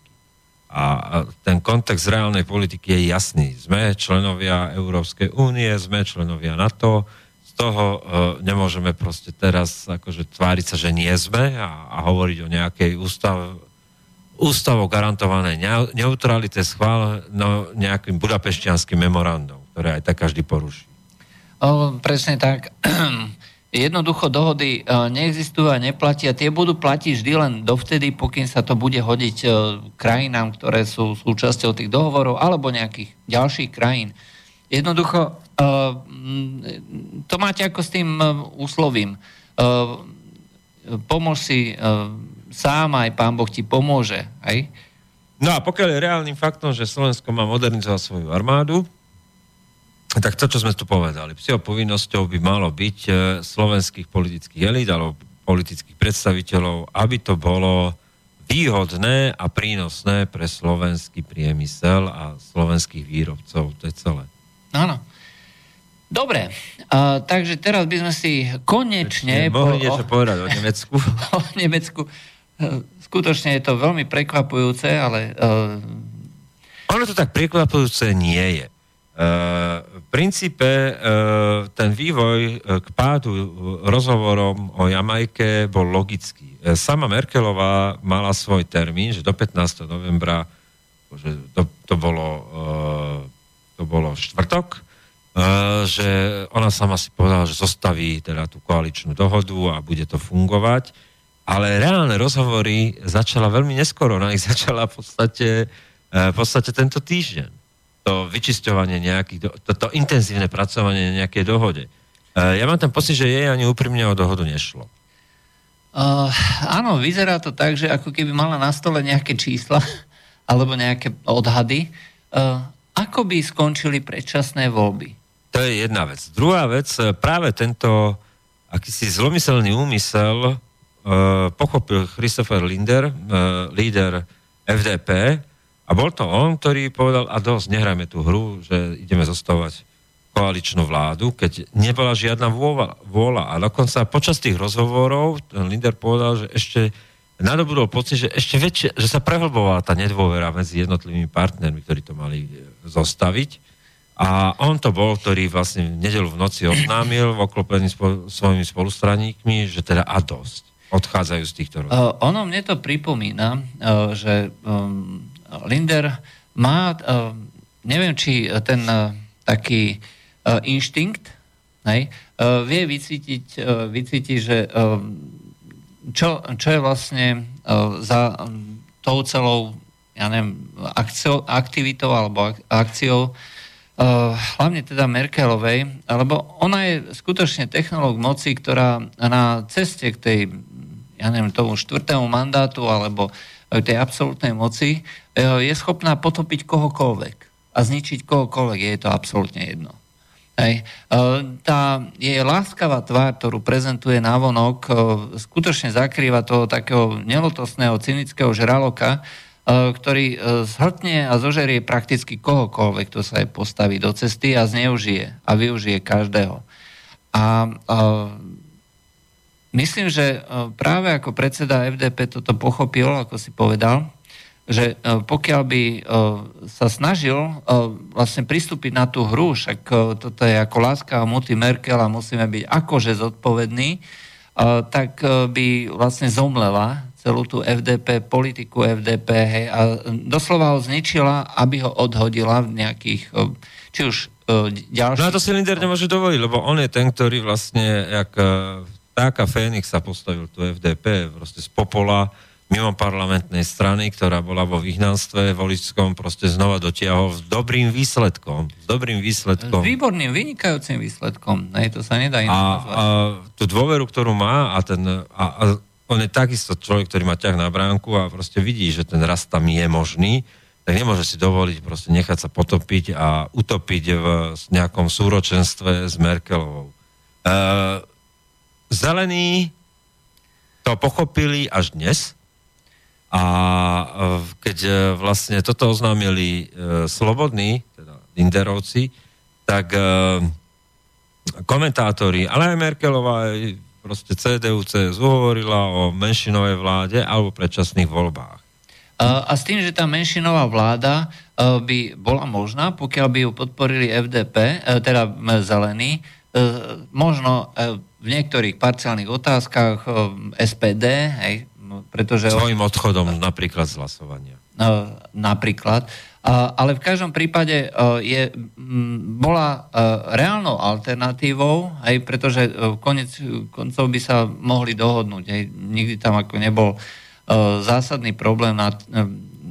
S1: A ten kontext reálnej politiky je jasný. Sme členovia Európskej únie, sme členovia NATO, toho uh, nemôžeme proste teraz akože tváriť sa, že nie sme a, a hovoriť o nejakej ústav, ústavo garantovanej neutralite schvál no, nejakým budapešťanským memorandom, ktoré aj tak každý poruší.
S2: O, presne tak. Jednoducho dohody uh, neexistujú a neplatia. Tie budú platiť vždy len dovtedy, pokým sa to bude hodiť uh, krajinám, ktoré sú súčasťou tých dohovorov alebo nejakých ďalších krajín. Jednoducho Uh, to máte ako s tým uh, úslovím. Uh, pomôž si sám, aj pán Boh ti pomôže. Aj?
S1: No a pokiaľ je reálnym faktom, že Slovensko má modernizovať svoju armádu, tak to, čo sme tu povedali, psihou povinnosťou by malo byť slovenských politických elít alebo politických predstaviteľov, aby to bolo výhodné a prínosné pre slovenský priemysel a slovenských výrobcov. To je celé.
S2: Áno. Dobre, uh, takže teraz by sme si konečne...
S1: Ešte, mohli po, niečo o, povedať o Nemecku?
S2: o Nemecku. Uh, skutočne je to veľmi prekvapujúce, ale... Uh...
S1: Ono to tak prekvapujúce nie je. Uh, v princípe uh, ten vývoj k pádu rozhovorom o Jamajke bol logický. Sama Merkelová mala svoj termín, že do 15. novembra, že to, to, bolo, uh, to bolo štvrtok, že ona sama si povedala, že zostaví teda tú koaličnú dohodu a bude to fungovať, ale reálne rozhovory začala veľmi neskoro. Ona ich začala v podstate v podstate tento týždeň. To vyčisťovanie nejakých, to, to intenzívne pracovanie na nejakej dohode. Ja mám ten pocit, že jej ani úprimne o dohodu nešlo.
S2: Uh, áno, vyzerá to tak, že ako keby mala na stole nejaké čísla alebo nejaké odhady. Uh, ako by skončili predčasné voľby?
S1: To je jedna vec. Druhá vec, práve tento akýsi zlomyselný úmysel uh, pochopil Christopher Linder, uh, líder FDP, a bol to on, ktorý povedal, a dosť, nehrajme tú hru, že ideme zostavovať koaličnú vládu, keď nebola žiadna vôľa. A dokonca počas tých rozhovorov Linder povedal, že ešte nadobudol pocit, že ešte väčšie, že sa prehlbovala tá nedôvera medzi jednotlivými partnermi, ktorí to mali zostaviť. A on to bol, ktorý vlastne v nedelu v noci oznámil v oklopení spo, svojimi spolustraníkmi, že teda a dosť. Odchádzajú z týchto
S2: rozhovorov. Uh, ono mne to pripomína, uh, že um, Linder má, uh, neviem, či ten uh, taký uh, inštinkt, hej, uh, vie vycítiť, uh, vycítiť že uh, čo, čo je vlastne uh, za tou celou ja neviem, akcio, aktivitou alebo akciou uh, hlavne teda Merkelovej, lebo ona je skutočne technológ moci, ktorá na ceste k tej, ja neviem, tomu štvrtému mandátu alebo tej absolútnej moci uh, je schopná potopiť kohokoľvek a zničiť kohokoľvek, je to absolútne jedno. Hej. E, tá jej láskavá tvár, ktorú prezentuje návonok, e, skutočne zakrýva toho takého nelotosného, cynického žraloka, e, ktorý zhrtne a zožerie prakticky kohokoľvek, kto sa aj postaví do cesty a zneužije a využije každého. A, a myslím, že práve ako predseda FDP toto pochopil, ako si povedal, že e, pokiaľ by e, sa snažil e, vlastne pristúpiť na tú hru, však toto je ako láska a muty Merkel a musíme byť akože zodpovední, tak by vlastne zomlela celú tú FDP, politiku FDP hej, a doslova ho zničila, aby ho odhodila v nejakých, či už ďalších...
S1: No a to si Linder nemôže dovoliť, lebo on je ten, ktorý vlastne, jak táka Fénix sa postavil tu FDP, proste z popola, mimo parlamentnej strany, ktorá bola vo vyhnanstve voličskom, proste znova dotiahol s dobrým výsledkom. S dobrým výsledkom.
S2: S výborným, vynikajúcim výsledkom. Ne, to sa nedá
S1: inak a, a tú dôveru, ktorú má a, ten, a, a on je takisto človek, ktorý má ťah na bránku a proste vidí, že ten rast tam je možný, tak nemôže si dovoliť proste nechať sa potopiť a utopiť v nejakom súročenstve s Merkelovou. E, zelení to pochopili až dnes, a e, keď e, vlastne toto oznámili e, slobodní, teda Linderovci, tak komentátori, ale aj Merkelová, aj proste CDU, CSU hovorila o menšinovej vláde alebo predčasných voľbách.
S2: A s tým, že tá menšinová vláda by bola možná, pokiaľ by ju podporili FDP, teda zelení, možno v niektorých parciálnych otázkach SPD, hej, pretože...
S1: Svojím odchodom napríklad z hlasovania.
S2: No, napríklad. Ale v každom prípade e, je, bola e, reálnou alternatívou, aj pretože e, konec koncov by sa mohli dohodnúť. Aj nikdy tam ako nebol zásadný problém na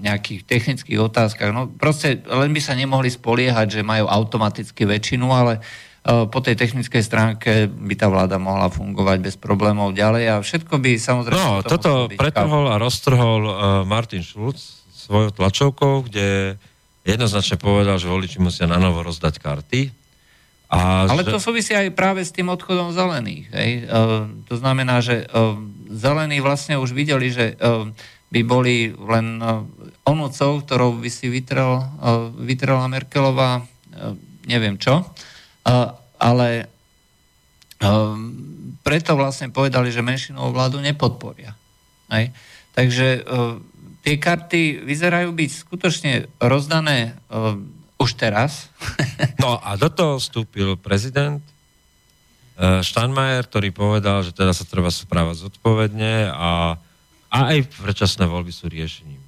S2: nejakých technických otázkach. No proste len by sa nemohli spoliehať, že majú automaticky väčšinu, ale Eh, po tej technickej stránke by tá vláda mohla fungovať bez problémov ďalej a všetko by samozrejme...
S1: No, to toto pretrhol a roztrhol uh, Martin Schulz svojou tlačovkou, kde jednoznačne povedal, že voliči musia na novo rozdať karty.
S2: A Ale že... to súvisí aj práve s tým odchodom zelených. Hej? Uh, to znamená, že uh, zelení vlastne už videli, že uh, by boli len uh, onúcov, ktorou by si vytrel, uh, vytrela Merkelová uh, neviem čo ale preto vlastne povedali, že menšinovú vládu nepodporia. Hej. Takže tie karty vyzerajú byť skutočne rozdané už teraz.
S1: No a do toho vstúpil prezident Steinmeier, ktorý povedal, že teda sa treba správať zodpovedne a, a aj predčasné voľby sú riešením.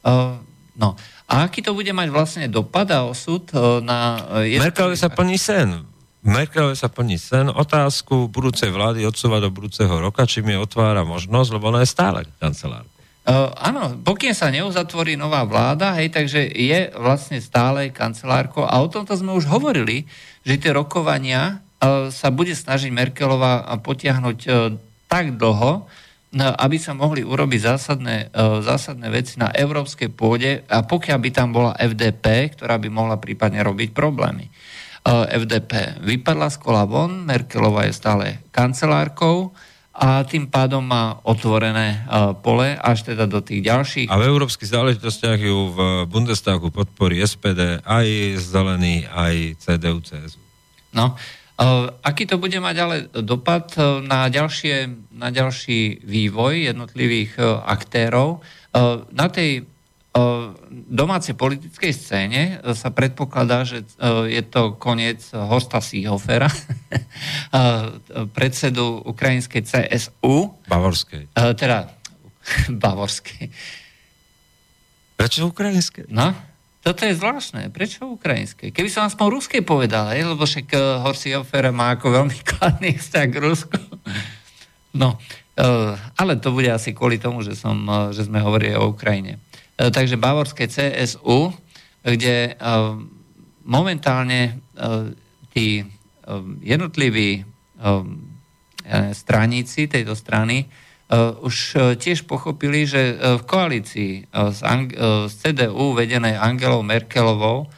S2: Uh, no, a aký to bude mať vlastne dopad a osud e, na...
S1: E, Merkelovi sa plní sen. Merkelovi sa plní sen. Otázku budúcej vlády odsúva do budúceho roka, či mi otvára možnosť, lebo ona je stále kancelárka.
S2: Uh, áno, pokým sa neuzatvorí nová vláda, hej, takže je vlastne stále kancelárko a o tomto sme už hovorili, že tie rokovania uh, sa bude snažiť Merkelová potiahnuť uh, tak dlho, aby sa mohli urobiť zásadné, zásadné veci na európskej pôde a pokiaľ by tam bola FDP, ktorá by mohla prípadne robiť problémy. FDP vypadla z kola von, Merkelová je stále kancelárkou, a tým pádom má otvorené uh, pole až teda do tých ďalších.
S1: A v európskych záležitostiach ju v Bundestagu podporí SPD aj zelený, aj CDU, CSU.
S2: No, aký to bude mať ale dopad uh, na, ďalšie, na ďalší vývoj jednotlivých uh, aktérov? Na tej domácej politickej scéne sa predpokladá, že je to koniec Horsta Seehofera, predsedu ukrajinskej CSU.
S1: Bavorskej.
S2: Teda Bavorskej.
S1: Prečo ukrajinské?
S2: No, toto je zvláštne. Prečo ukrajinské? Keby som aspoň ruskej povedal, je, lebo však Horst Seehofer má ako veľmi kladný vzťah k Rusku. No, ale to bude asi kvôli tomu, že, som, že sme hovorili o Ukrajine. Takže bavorské CSU, kde e, momentálne e, tí jednotliví straníci tejto strany už tiež pochopili, že v koalícii s, Ang- s CDU vedenej Angelou Merkelovou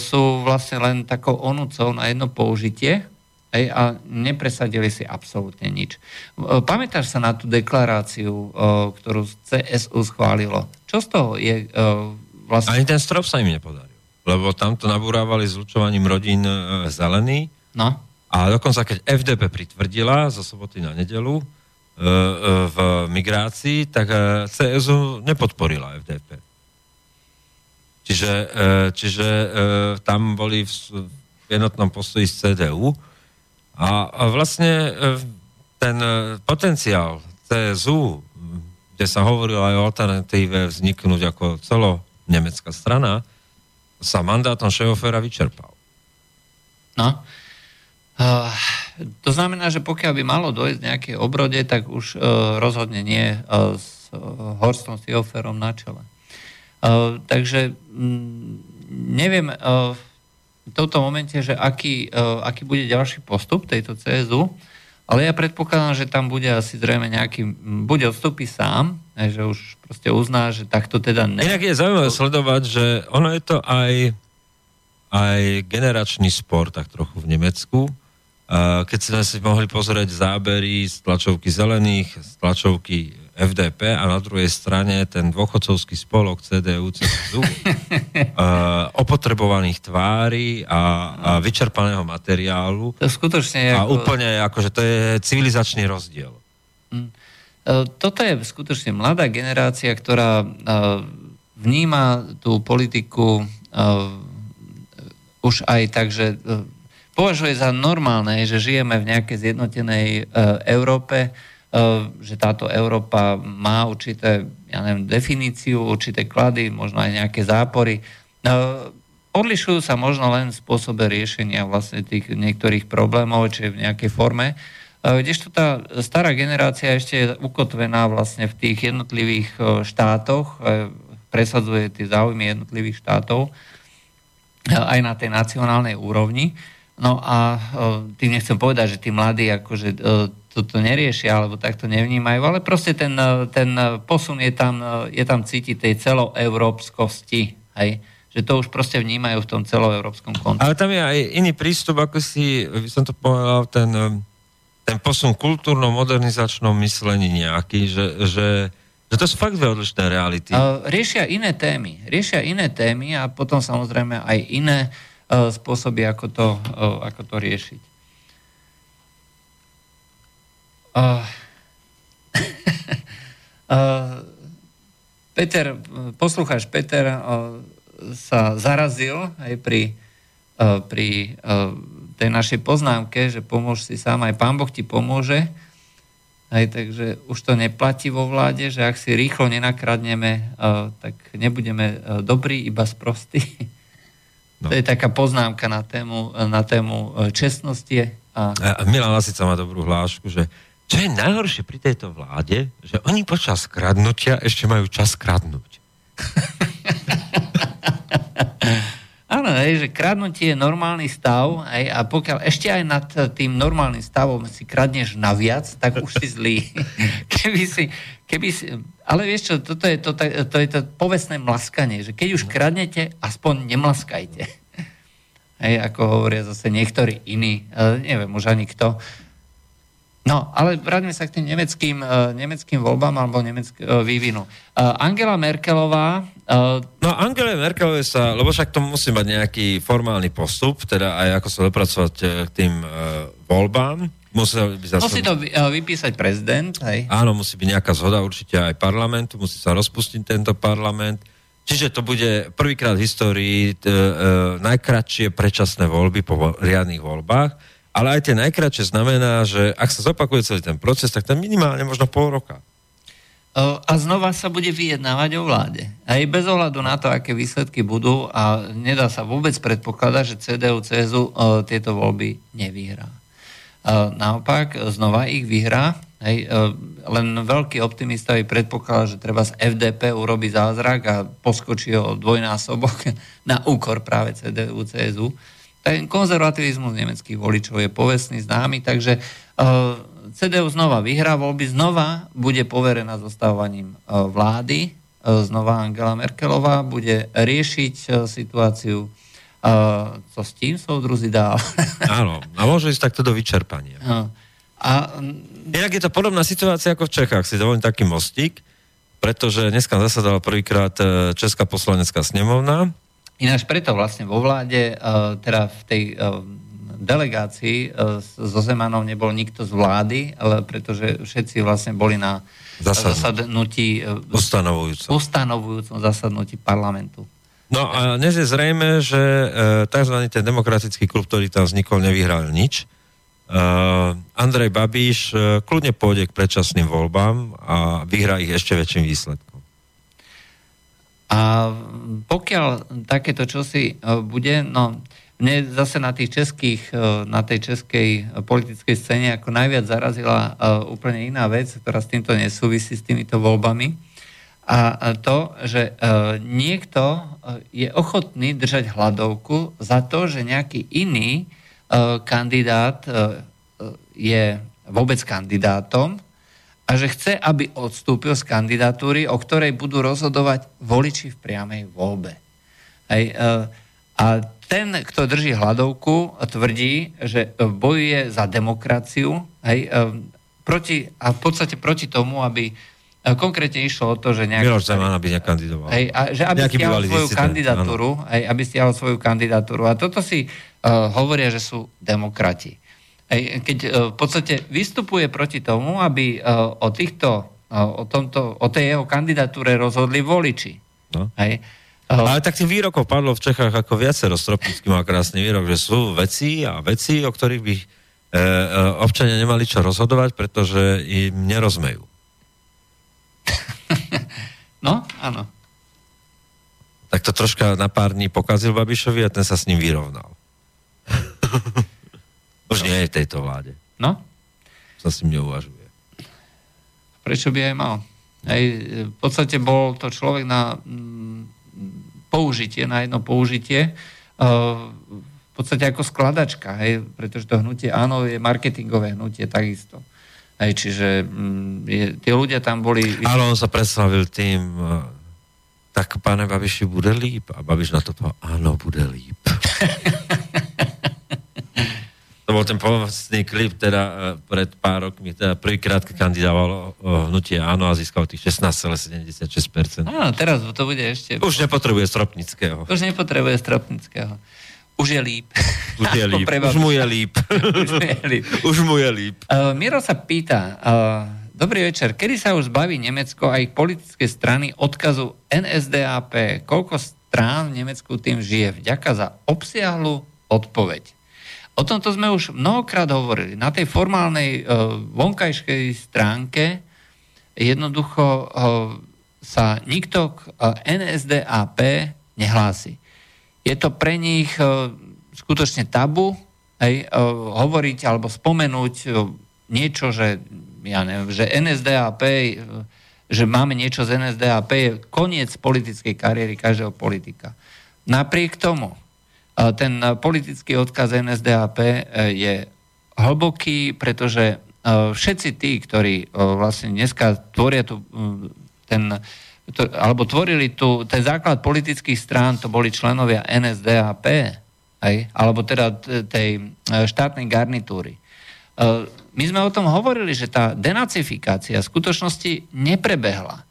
S2: sú vlastne len takou onúcou na jedno použitie Hej, a nepresadili si absolútne nič. Pamätáš sa na tú deklaráciu, ktorú CSU schválilo? Čo z toho je vlastne...
S1: Ani ten strop sa im nepodaril. Lebo tamto nabúrávali zlučovaním rodín zelený.
S2: No.
S1: A dokonca, keď FDP pritvrdila zo soboty na nedelu v migrácii, tak CSU nepodporila FDP. Čiže, čiže tam boli v jednotnom postoji z CDU a, vlastne e, ten e, potenciál CSU, kde sa hovorilo aj o alternatíve vzniknúť ako celo nemecká strana, sa mandátom Šeofera vyčerpal.
S2: No. Uh, to znamená, že pokiaľ by malo dojsť nejaké obrode, tak už uh, rozhodne nie uh, s Horstom Seehoferom na čele. Takže m, neviem, uh, v tomto momente, že aký, aký bude ďalší postup tejto CSU, ale ja predpokladám, že tam bude asi zrejme nejaký, bude odstúpi sám, že už proste uzná, že takto teda
S1: ne... Inak je zaujímavé sledovať, že ono je to aj, aj generačný spor, tak trochu v Nemecku. Keď sme si mohli pozrieť zábery z tlačovky zelených, z tlačovky FDP a na druhej strane ten dôchodcovský spolok CDU, CSU, uh, opotrebovaných tvári a, a vyčerpaného materiálu.
S2: To skutočne
S1: a ako... úplne akože to je civilizačný rozdiel.
S2: Mm. Toto je skutočne mladá generácia, ktorá vníma tú politiku už aj tak, že považuje za normálne, že žijeme v nejakej zjednotenej Európe, Eh, že táto Európa má určité, ja neviem, definíciu, určité klady, možno aj nejaké zápory. Eh, odlišujú sa možno len v spôsobe riešenia vlastne tých niektorých problémov, či v nejakej forme. Kdežto tá stará generácia ešte je ukotvená vlastne v tých jednotlivých štátoch, presadzuje tie záujmy jednotlivých štátov aj na tej nacionálnej úrovni. No a tým nechcem povedať, že tí mladí akože toto neriešia alebo takto nevnímajú, ale proste ten, ten posun je tam, je tam cítiť tej celoeurópskosti, hej? že to už proste vnímajú v tom celoeurópskom kontexte.
S1: Ale tam je aj iný prístup, ako si, by som to povedal, ten, ten posun kultúrno-modernizačnom myslení nejaký, že, že, že to sú fakt dve odlišné reality.
S2: Riešia iné témy. Riešia iné témy a potom samozrejme aj iné spôsoby, ako to, ako to riešiť. Uh, Peter, poslucháč Peter sa zarazil aj pri, pri tej našej poznámke, že pomôž si sám, aj pán Boh ti pomôže. Aj, takže už to neplatí vo vláde, že ak si rýchlo nenakradneme, tak nebudeme dobrí, iba sprostí. No. To je taká poznámka na tému, na tému čestnosti.
S1: A... A Milan Lasica má dobrú hlášku, že čo je najhoršie pri tejto vláde, že oni počas kradnutia ešte majú čas kradnúť.
S2: Áno, hej, že kradnutie je normálny stav hej, a pokiaľ ešte aj nad tým normálnym stavom si kradneš naviac, tak už si zlý. keby si, keby si, ale vieš čo, toto je to, to, je to povestné mlaskanie, že keď už kradnete, aspoň nemlaskajte. Hej, ako hovoria zase niektorí iní, neviem už ani kto. No, ale vráťme sa k tým nemeckým, uh, nemeckým voľbám alebo nemeck, uh, vývinu. Uh, Angela Merkelová...
S1: No, Angela Merkelová sa, lebo však to musí mať nejaký formálny postup, teda aj ako sa dopracovať k tým voľbám.
S2: Musí, zase... musí to vypísať prezident, hej?
S1: Áno, musí byť nejaká zhoda určite aj parlamentu, musí sa rozpustiť tento parlament. Čiže to bude prvýkrát v histórii t, uh, najkratšie predčasné voľby po riadnych voľbách ale aj tie najkračšie znamená, že ak sa zopakuje celý ten proces, tak to minimálne možno pol roka.
S2: A znova sa bude vyjednávať o vláde. Aj bez ohľadu na to, aké výsledky budú a nedá sa vôbec predpokladať, že CDU, CSU tieto voľby nevyhrá. Naopak, znova ich vyhrá. Hej, len veľký optimista predpokladá, že treba z FDP urobiť zázrak a poskočí o dvojnásobok na úkor práve CDU, CSU. Ten konzervativizmus nemeckých voličov je povestný, známy, takže uh, e, CDU znova vyhrá voľby, znova bude poverená zostavovaním uh, vlády, uh, znova Angela Merkelová bude riešiť uh, situáciu Uh, co s tým druzi dál?
S1: Áno, a môže ísť takto do vyčerpania. Uh, a, Inak je to podobná situácia ako v Čechách. Si dovolím taký mostík, pretože dneska zasadala prvýkrát Česká poslanecká snemovna
S2: Ináč preto vlastne vo vláde, e, teda v tej e, delegácii e, so Zemanom nebol nikto z vlády, ale pretože všetci vlastne boli na zasadnutí
S1: ustanovujúcom.
S2: ustanovujúcom zasadnutí parlamentu.
S1: No a dnes je zrejme, že tzv. ten demokratický klub, ktorý tam vznikol, nevyhral nič. Andrej Babiš kľudne pôjde k predčasným voľbám a vyhrá ich ešte väčším výsledkom.
S2: A pokiaľ takéto čosi e, bude, no mne zase na, tých českých, e, na tej českej politickej scéne ako najviac zarazila e, úplne iná vec, ktorá s týmto nesúvisí, s týmito voľbami. A to, že niekto je ochotný držať hladovku za to, že nejaký iný kandidát je vôbec kandidátom a že chce, aby odstúpil z kandidatúry, o ktorej budú rozhodovať voliči v priamej voľbe. Hej, e, a ten, kto drží hladovku, tvrdí, že bojuje za demokraciu hej, e, proti, a v podstate proti tomu, aby e, konkrétne išlo o to, že
S1: nejaký... Miloš Zeman, aby nekandidoval.
S2: Hej, a že aby stiahol svoju kandidatúru, hej, aby stiahol svoju kandidatúru. A toto si uh, hovoria, že sú demokrati keď e, v podstate vystupuje proti tomu, aby e, o, týchto, e, o, tomto, o tej jeho kandidatúre rozhodli voliči. No. Hej.
S1: Ale tak tých výrokov padlo v Čechách ako viacero. Stropnický má krásny výrok, že sú veci a veci, o ktorých by e, občania nemali čo rozhodovať, pretože im nerozmejú.
S2: No, áno.
S1: Tak to troška na pár dní pokazil Babišovi a ten sa s ním vyrovnal. Už nie je tejto vláde.
S2: No?
S1: Sa s tým neuvažuje.
S2: Prečo by aj mal? Aj, v podstate bol to človek na mm, použitie, na jedno použitie, uh, v podstate ako skladačka, hej, pretože to hnutie áno je marketingové hnutie takisto. Hej, čiže mm, je, tie ľudia tam boli...
S1: Ale on sa predstavil tým, uh, tak páne Babiši, bude líp? A Babiš na to povedal, áno, bude líp. To bol ten povestný klip, teda e, pred pár rokmi, teda prvýkrát, kandidovalo hnutie áno a získal tých 16,76%.
S2: Áno, teraz to bude ešte...
S1: Už nepotrebuje Stropnického.
S2: Už nepotrebuje Stropnického. Už je líp.
S1: Už je líp. Už mu je líp. už mu je líp. už mu je líp.
S2: Uh, Miro sa pýta, uh, dobrý večer, kedy sa už zbaví Nemecko a ich politické strany odkazu NSDAP? Koľko strán v Nemecku tým žije? Vďaka za obsiahlu odpoveď. O tomto sme už mnohokrát hovorili. Na tej formálnej uh, vonkajškej stránke jednoducho uh, sa nikto k e, NSDAP nehlási. Je to pre nich skutočne tabu hej, hovoriť alebo spomenúť niečo, že ja neviem, že NSDAP, že máme niečo z NSDAP, je koniec politickej kariéry každého politika. Napriek tomu, ten politický odkaz NSDAP je hlboký, pretože všetci tí, ktorí vlastne dneska tvoria tu ten alebo tvorili tu, ten základ politických strán, to boli členovia NSDAP, aj, alebo teda tej štátnej garnitúry. My sme o tom hovorili, že tá denacifikácia v skutočnosti neprebehla.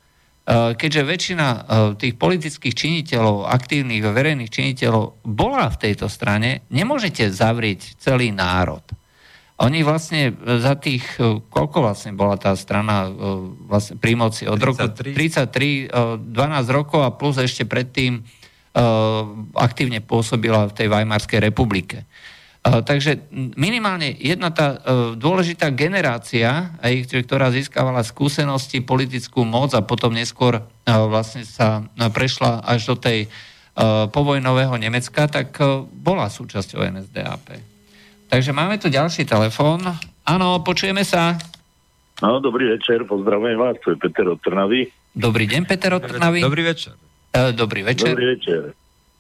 S2: E, keďže väčšina tých politických činiteľov, aktívnych verejných činiteľov bola v tejto strane, nemôžete zavrieť celý národ. Oni vlastne za tých, e, koľko vlastne bola tá strana e, vlastne pri moci? Od 33. roku 33, 12 rokov a plus ešte predtým e, aktívne pôsobila v tej Weimarskej republike. Takže minimálne jedna tá dôležitá generácia, ktorá získavala skúsenosti, politickú moc a potom neskôr vlastne sa prešla až do tej povojnového Nemecka, tak bola súčasťou NSDAP. Takže máme tu ďalší telefón. Áno, počujeme sa.
S6: No, dobrý večer, pozdravujem vás, to je Peter od Trnavy.
S2: Dobrý deň, Peter od Trnavy.
S1: Dobrý večer.
S2: E, dobrý večer.
S6: Dobrý večer.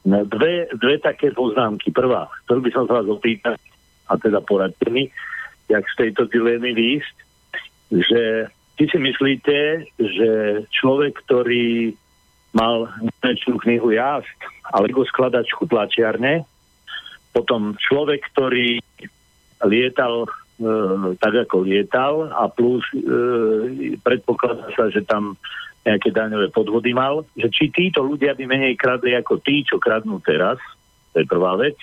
S6: No, dve, dve také poznámky. Prvá, chcel by som sa vás opýtať, a teda poradte mi, jak z tejto dilemy výjsť, že či si myslíte, že človek, ktorý mal nekonečnú knihu Jazd alebo skladačku tlačiarne, potom človek, ktorý lietal e, tak, ako lietal a plus e, predpokladá sa, že tam nejaké daňové podvody mal, že či títo ľudia by menej kradli ako tí, čo kradnú teraz, to je prvá vec.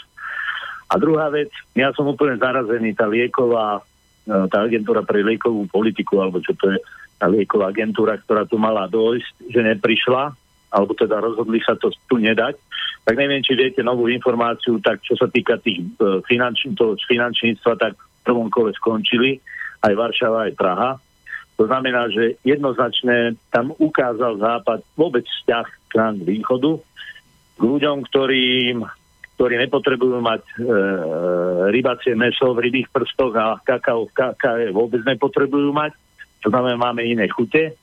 S6: A druhá vec, ja som úplne zarazený, tá lieková, e, tá agentúra pre liekovú politiku, alebo čo to je, tá lieková agentúra, ktorá tu mala dojsť, že neprišla, alebo teda rozhodli sa to tu nedať, tak neviem, či viete novú informáciu, tak čo sa týka tých e, finančn- toho finančníctva, tak v prvom kole skončili aj Varšava, aj Praha. To znamená, že jednoznačne tam ukázal Západ vôbec vzťah k nám východu, k ľuďom, ktorým, ktorí nepotrebujú mať e, rybacie meso v rybých prstoch a kakao v kakao vôbec nepotrebujú mať. To znamená, máme iné chute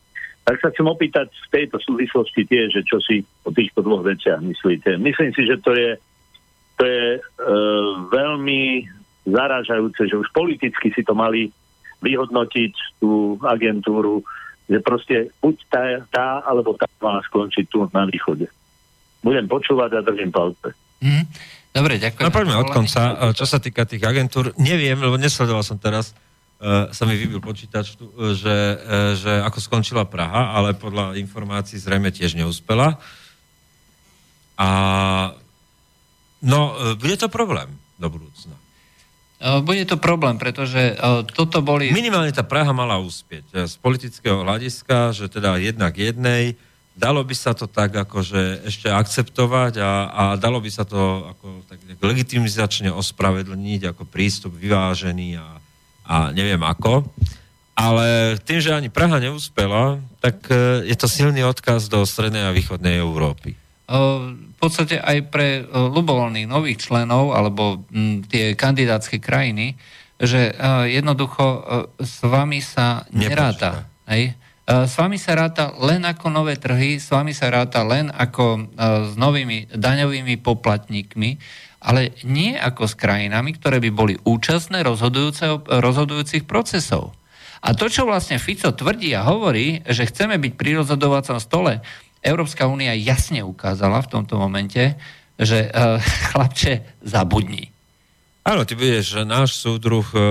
S6: tak sa chcem opýtať v tejto súvislosti tie, že čo si o týchto dvoch veciach myslíte. Myslím si, že to je, to je e, veľmi zarážajúce, že už politicky si to mali vyhodnotiť tú agentúru, že proste buď tá, tá alebo tá má skončiť tu na východe. Budem počúvať a držím palce.
S2: Mm, dobre, ďakujem.
S1: No poďme od konca. Čo sa týka tých agentúr, neviem, lebo nesledoval som teraz uh, sa mi vybil počítač, uh, že, uh, že ako skončila Praha, ale podľa informácií zrejme tiež neúspela. A no, uh, bude to problém do budúcna.
S2: Bude to problém, pretože toto boli...
S1: Minimálne tá Praha mala úspieť z politického hľadiska, že teda jednak jednej, dalo by sa to tak akože ešte akceptovať a, a dalo by sa to ako tak legitimizačne ospravedlniť ako prístup vyvážený a, a neviem ako. Ale tým, že ani Praha neúspela, tak e, je to silný odkaz do strednej a východnej Európy.
S2: V podstate aj pre ľubovoľných nových členov alebo tie kandidátske krajiny, že jednoducho s vami sa neráta. Hej? S vami sa ráta len ako nové trhy, s vami sa ráta len ako s novými daňovými poplatníkmi ale nie ako s krajinami, ktoré by boli účastné rozhodujúcich procesov. A to, čo vlastne Fico tvrdí a hovorí, že chceme byť pri rozhodovacom stole, Európska únia jasne ukázala v tomto momente, že uh, chlapče, zabudni.
S1: Áno, ty že náš súdruh uh,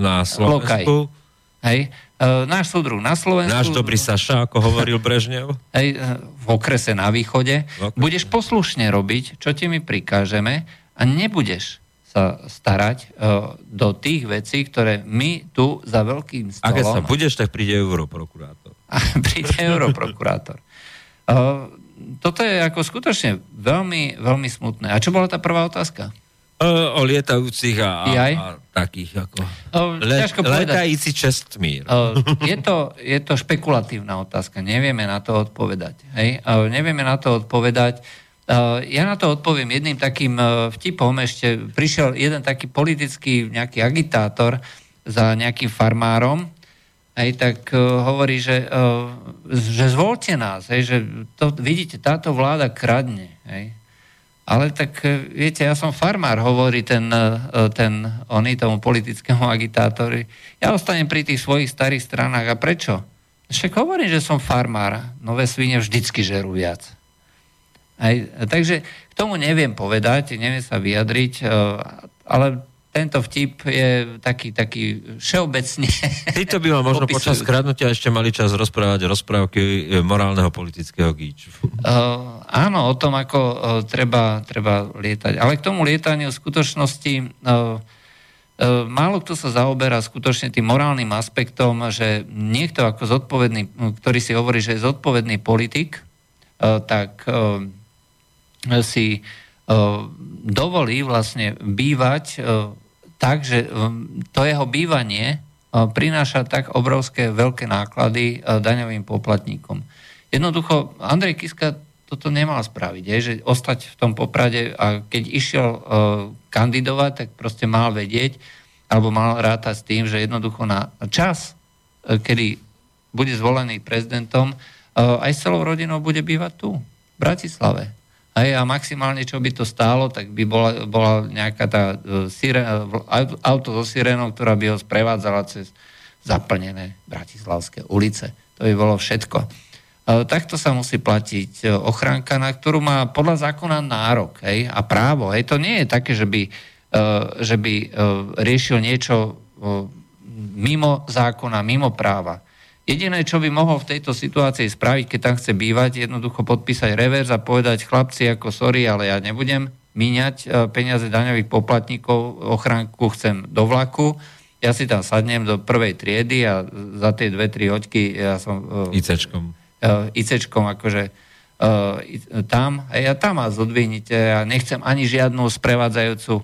S1: na Slovensku... Lokaj.
S2: Hej, uh, náš súdruh na Slovensku...
S1: Náš dobrý Saša, ako hovoril Brežnev.
S2: Hej, v okrese na východe. Okrese. Budeš poslušne robiť, čo ti my prikážeme a nebudeš sa starať uh, do tých vecí, ktoré my tu za veľkým stolom...
S1: Ak sa budeš, tak príde europrokurátor.
S2: príde europrokurátor. Toto je ako skutočne veľmi, veľmi smutné. A čo bola tá prvá otázka?
S1: O, o lietajúcich a, a, a takých ako... O, Le, letajíci čestmír.
S2: O, je, to, je to špekulatívna otázka. Nevieme na to odpovedať. Hej? O, nevieme na to odpovedať. Uh, ja na to odpoviem jedným takým uh, vtipom. Ešte prišiel jeden taký politický nejaký agitátor za nejakým farmárom aj tak uh, hovorí, že, uh, že zvolte nás, hej, že to, vidíte, táto vláda kradne. Hej. Ale tak, viete, ja som farmár, hovorí ten, ten oný tomu politickému agitátori. Ja ostanem pri tých svojich starých stranách. A prečo? Však hovorím, že som farmár. Nové svine vždycky žerú viac. Aj, takže k tomu neviem povedať, neviem sa vyjadriť, ale tento vtip je taký, taký všeobecne...
S1: Títo by vám možno počas skradnutia ešte mali čas rozprávať rozprávky e, morálneho politického gíču.
S2: Uh, áno, o tom, ako uh, treba, treba lietať. Ale k tomu lietaniu v skutočnosti uh, uh, málo kto sa zaoberá skutočne tým morálnym aspektom, že niekto ako zodpovedný, ktorý si hovorí, že je zodpovedný politik, uh, tak uh, si dovolí vlastne bývať tak, že um, to jeho bývanie uh, prináša tak obrovské veľké náklady uh, daňovým poplatníkom. Jednoducho, Andrej Kiska toto nemal spraviť, je, že ostať v tom poprade a keď išiel uh, kandidovať, tak proste mal vedieť, alebo mal rátať s tým, že jednoducho na čas, uh, kedy bude zvolený prezidentom, aj s celou rodinou bude bývať tu, v Bratislave. Hej, a maximálne, čo by to stálo, tak by bola, bola nejaká tá uh, auto so sirenou, ktorá by ho sprevádzala cez zaplnené bratislavské ulice. To by bolo všetko. Uh, takto sa musí platiť ochránka, na ktorú má podľa zákona nárok hej, a právo. Hej. To nie je také, že by, že by riešil niečo mimo zákona, mimo práva. Jediné, čo by mohol v tejto situácii spraviť, keď tam chce bývať, jednoducho podpísať revers a povedať chlapci ako sorry, ale ja nebudem míňať e, peniaze daňových poplatníkov, ochránku chcem do vlaku, ja si tam sadnem do prvej triedy a za tie dve, tri hoďky ja som...
S1: E, ICčkom.
S2: Uh, ICčkom akože tam, a ja tam ma zodvihnite a nechcem ani žiadnu sprevádzajúcu.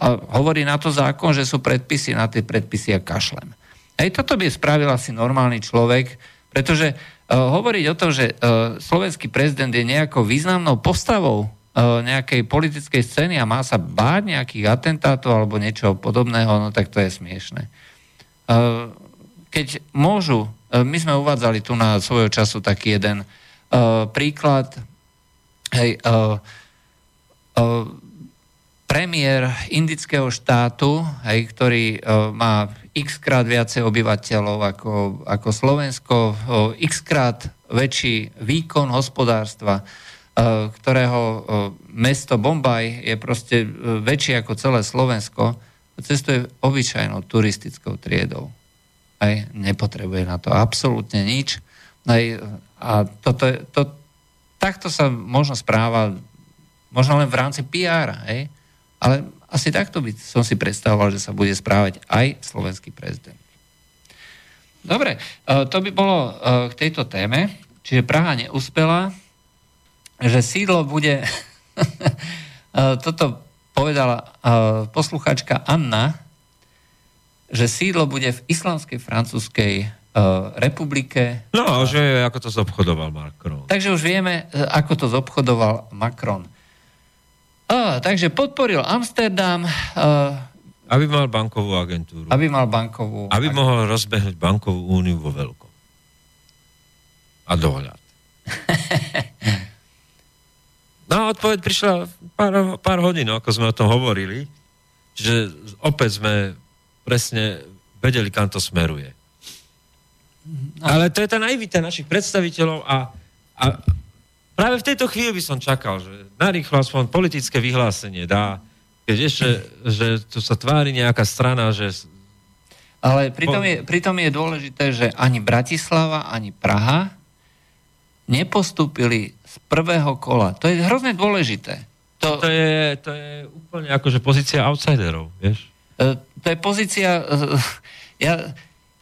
S2: A hovorí na to zákon, že sú predpisy, na tie predpisy a kašlem. Hej, toto by spravil asi normálny človek, pretože uh, hovoriť o tom, že uh, slovenský prezident je nejakou významnou postavou uh, nejakej politickej scény a má sa báť nejakých atentátov alebo niečo podobného, no tak to je smiešne. Uh, keď môžu, uh, my sme uvádzali tu na svojho času taký jeden uh, príklad, hej, uh, uh, premiér indického štátu, hej, ktorý uh, má x krát viacej obyvateľov ako, ako Slovensko, uh, x väčší výkon hospodárstva, uh, ktorého uh, mesto Bombaj je proste uh, väčšie ako celé Slovensko, cestuje obyčajnou turistickou triedou. Aj nepotrebuje na to absolútne nič. Aj, a toto, to, takto sa možno správa možno len v rámci PR, hej? Ale asi takto by som si predstavoval, že sa bude správať aj slovenský prezident. Dobre, e, to by bolo e, k tejto téme. Čiže Praha neúspela, že sídlo bude... E, toto povedala posluchačka Anna, že sídlo bude v islamskej francúzskej republike.
S1: No, že ako to zobchodoval Macron.
S2: Takže už vieme, ako to zobchodoval Macron. A, takže podporil Amsterdam. A,
S1: aby mal bankovú agentúru.
S2: Aby mal bankovú
S1: Aby agentúru. mohol rozbehnúť bankovú úniu vo veľkom. A dohľad. no a odpoveď prišla pár, pár hodín, no, ako sme o tom hovorili. Čiže opäť sme presne vedeli, kam to smeruje. No. Ale to je tá naivita našich predstaviteľov a, a Práve v tejto chvíli by som čakal, že narýchlo aspoň politické vyhlásenie dá, keď ešte, že tu sa tvári nejaká strana, že...
S2: Ale pritom je, pritom je dôležité, že ani Bratislava, ani Praha nepostúpili z prvého kola. To je hrozne dôležité.
S1: To, to, je, to je úplne akože pozícia outsiderov, vieš?
S2: E, to je pozícia... E, ja,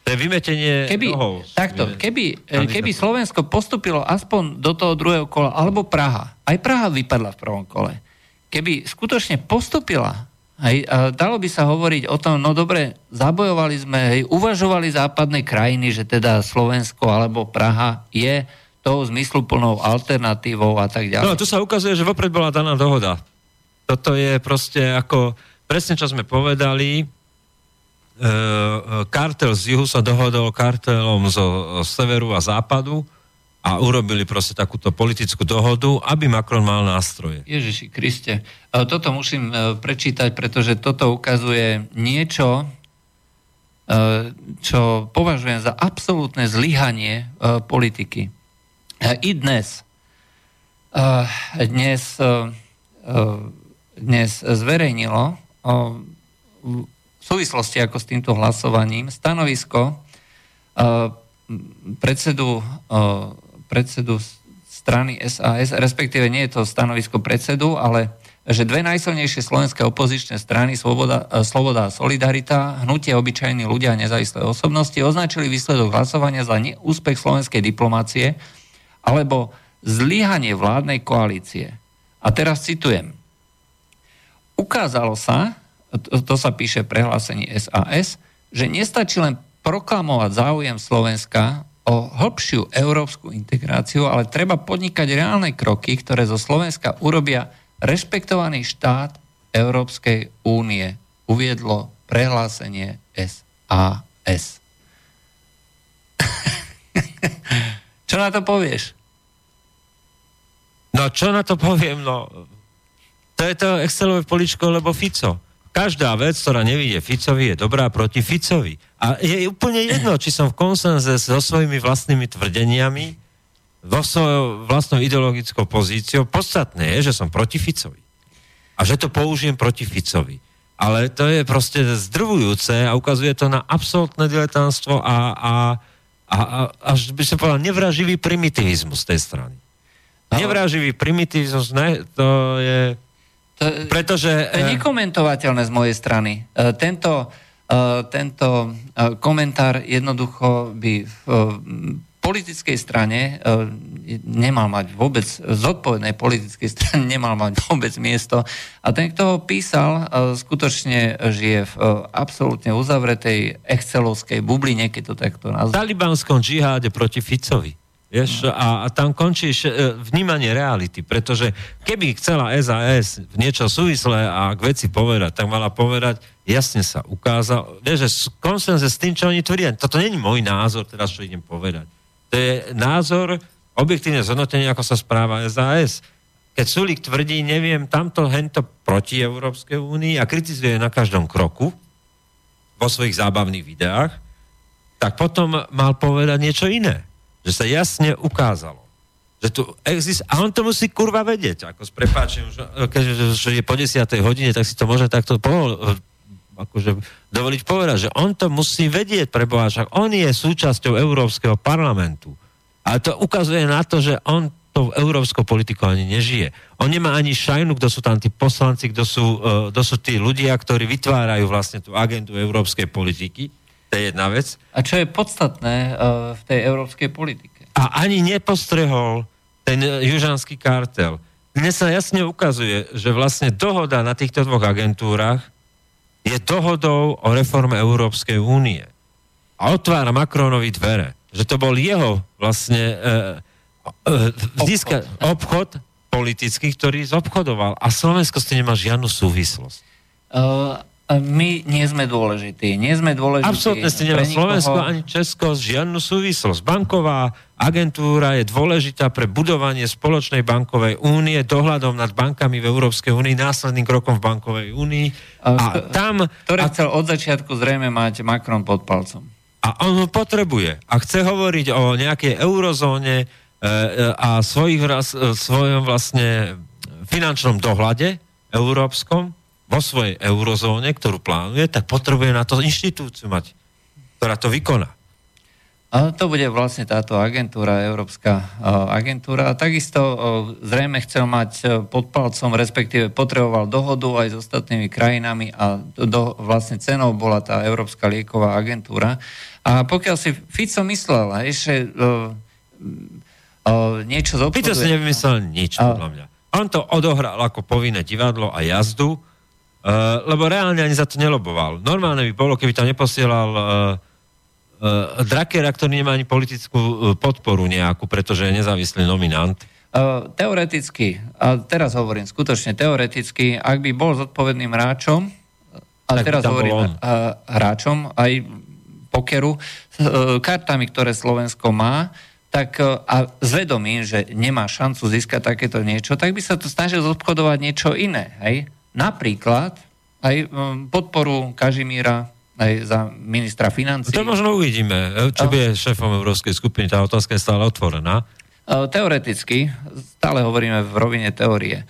S1: to je vymetenie
S2: keby, nohou. Takto, keby, e, keby Slovensko postupilo aspoň do toho druhého kola, alebo Praha, aj Praha vypadla v prvom kole, keby skutočne postupila, hej, a dalo by sa hovoriť o tom, no dobre, zabojovali sme, hej, uvažovali západné krajiny, že teda Slovensko alebo Praha je tou zmysluplnou alternatívou a tak ďalej.
S1: No, tu sa ukazuje, že vopred bola daná dohoda. Toto je proste ako presne, čo sme povedali, kartel z juhu sa dohodol kartelom zo severu a západu a urobili proste takúto politickú dohodu, aby Macron mal nástroje.
S2: Ježiši Kriste, toto musím prečítať, pretože toto ukazuje niečo, čo považujem za absolútne zlyhanie politiky. I dnes, dnes, dnes zverejnilo súvislosti ako s týmto hlasovaním stanovisko predsedu predsedu strany SAS, respektíve nie je to stanovisko predsedu, ale že dve najsilnejšie slovenské opozičné strany, Sloboda, e, Sloboda a Solidarita, hnutie obyčajní ľudia a nezávislé osobnosti, označili výsledok hlasovania za neúspech slovenskej diplomácie alebo zlyhanie vládnej koalície. A teraz citujem. Ukázalo sa, to, to sa píše prehlásení SAS, že nestačí len proklamovať záujem Slovenska o hĺbšiu európsku integráciu, ale treba podnikať reálne kroky, ktoré zo Slovenska urobia rešpektovaný štát Európskej únie. Uviedlo prehlásenie SAS. čo na to povieš?
S1: No, čo na to poviem? No, to je to Excelové poličko, lebo Fico. Každá vec, ktorá nevidie Ficovi, je dobrá proti Ficovi. A je úplne jedno, či som v konsenze so svojimi vlastnými tvrdeniami, vo svojou vlastnou ideologickou pozíciou. Podstatné je, že som proti Ficovi. A že to použijem proti Ficovi. Ale to je proste zdrvujúce a ukazuje to na absolútne diletánstvo a, a, a, a až by som povedal nevraživý primitivizmus tej strany. Nevraživý primitivizmus, ne, to je
S2: to, Pretože... To je eh, nekomentovateľné z mojej strany. Eh, tento, eh, tento komentár jednoducho by v politickej strane nemal mať vôbec, zodpovednej politickej strane nemal mať vôbec miesto. A ten, kto ho písal, skutočne žije v absolútne uzavretej excelovskej bubline, keď to takto nazvať.
S1: V talibanskom džiháde proti Ficovi. Vieš, a, a tam končíš e, vnímanie reality, pretože keby chcela SAS v niečo súvislé a k veci povedať, tak mala povedať, jasne sa ukázal, vieš, že konsenze s tým, čo oni tvrdia, toto není môj názor, teraz čo idem povedať. To je názor, objektívne zhodnotenie, ako sa správa SAS. Keď Sulik tvrdí, neviem, tamto, hento proti Európskej únii a kritizuje na každom kroku vo svojich zábavných videách, tak potom mal povedať niečo iné že sa jasne ukázalo, že tu exist... A on to musí kurva vedieť, ako s prepáčením, že, keď že je po 10. hodine, tak si to môže takto po, akože dovoliť povedať, že on to musí vedieť pre však on je súčasťou Európskeho parlamentu. A to ukazuje na to, že on tou európskou politikou ani nežije. On nemá ani šajnu, kto sú tam tí poslanci, kto sú, uh, kto sú tí ľudia, ktorí vytvárajú vlastne tú agendu európskej politiky. To je jedna vec.
S2: A čo je podstatné uh, v tej európskej politike?
S1: A ani nepostrehol ten južanský kartel. Dnes sa jasne ukazuje, že vlastne dohoda na týchto dvoch agentúrach je dohodou o reforme Európskej únie. A otvára Macronovi dvere. Že to bol jeho vlastne uh, uh, získa, obchod. obchod politický, ktorý zobchodoval. A Slovensko s tým nemá žiadnu súvislosť.
S2: Uh, my nie sme dôležití. Nie sme dôležití.
S1: Absolutne ste nemá Slovensko ani Česko žiadnu súvislosť. Banková agentúra je dôležitá pre budovanie spoločnej bankovej únie, dohľadom nad bankami v Európskej únii, následným krokom v bankovej únii.
S2: A, a tam... Ktoré a, chcel od začiatku zrejme mať Macron pod palcom.
S1: A on ho potrebuje. A chce hovoriť o nejakej eurozóne e, e, a svojich, e, svojom vlastne finančnom dohľade európskom, vo svojej eurozóne, ktorú plánuje, tak potrebuje na to inštitúciu mať, ktorá to vykoná.
S2: A to bude vlastne táto agentúra, Európska agentúra. A takisto zrejme chcel mať pod palcom, respektíve potreboval dohodu aj s ostatnými krajinami a do, vlastne cenou bola tá Európska lieková agentúra. A pokiaľ si Fico myslel, ešte uh, uh, niečo
S1: zobchoduje... Fico si nevymyslel nič, podľa mňa. On to odohral ako povinné divadlo a jazdu, Uh, lebo reálne ani za to neloboval. Normálne by bolo, keby tam neposielal uh, uh, Drakera, ktorý nemá ani politickú uh, podporu nejakú, pretože je nezávislý nominant.
S2: Uh, teoreticky, a teraz hovorím skutočne teoreticky, ak by bol zodpovedným hráčom a teraz hovorím hráčom aj pokeru, kartami, ktoré Slovensko má, tak a zvedomím, že nemá šancu získať takéto niečo, tak by sa to snažil zobchodovať niečo iné. Hej? Napríklad aj podporu Kažimíra aj za ministra financí.
S1: To možno uvidíme, čo by je šéfom Európskej skupiny. Tá otázka je stále otvorená.
S2: Teoreticky, stále hovoríme v rovine teórie,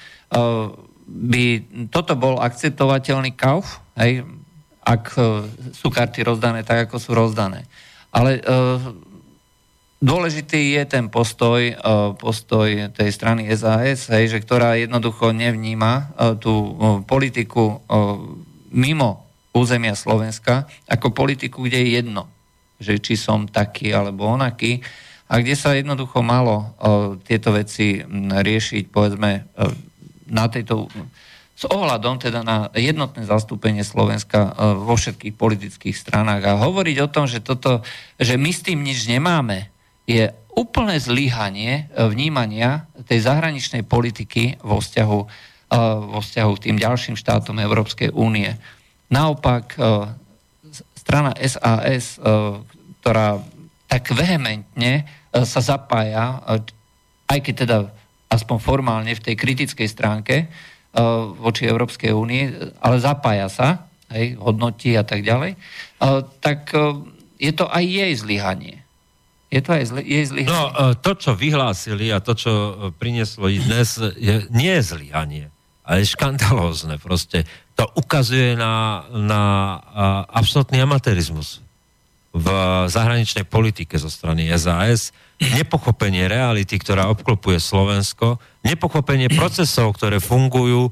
S2: by toto bol akceptovateľný kauf, hej, ak sú karty rozdané tak, ako sú rozdané. Ale Dôležitý je ten postoj, postoj tej strany SAS, hej, že ktorá jednoducho nevníma tú politiku mimo územia Slovenska ako politiku, kde je jedno, že či som taký alebo onaký a kde sa jednoducho malo tieto veci riešiť, povedzme, na tejto s ohľadom teda na jednotné zastúpenie Slovenska vo všetkých politických stranách a hovoriť o tom, že, toto, že my s tým nič nemáme, je úplné zlyhanie vnímania tej zahraničnej politiky vo vzťahu, vo vzťahu k tým ďalším štátom Európskej únie. Naopak, e, strana SAS, e, ktorá tak vehementne e, sa zapája, aj keď teda aspoň formálne v tej kritickej stránke voči Európskej únie, ale zapája sa, hej, hodnotí a tak ďalej, tak je to aj jej zlyhanie. Je to aj zly, jej zlyhanie.
S1: No, to, čo vyhlásili a to, čo prinieslo i dnes, je, nie je zlyhanie, ale je škandalózne. Proste to ukazuje na, na absolútny amatérizmus v zahraničnej politike zo strany SAS, nepochopenie reality, ktorá obklopuje Slovensko, nepochopenie procesov, ktoré fungujú e,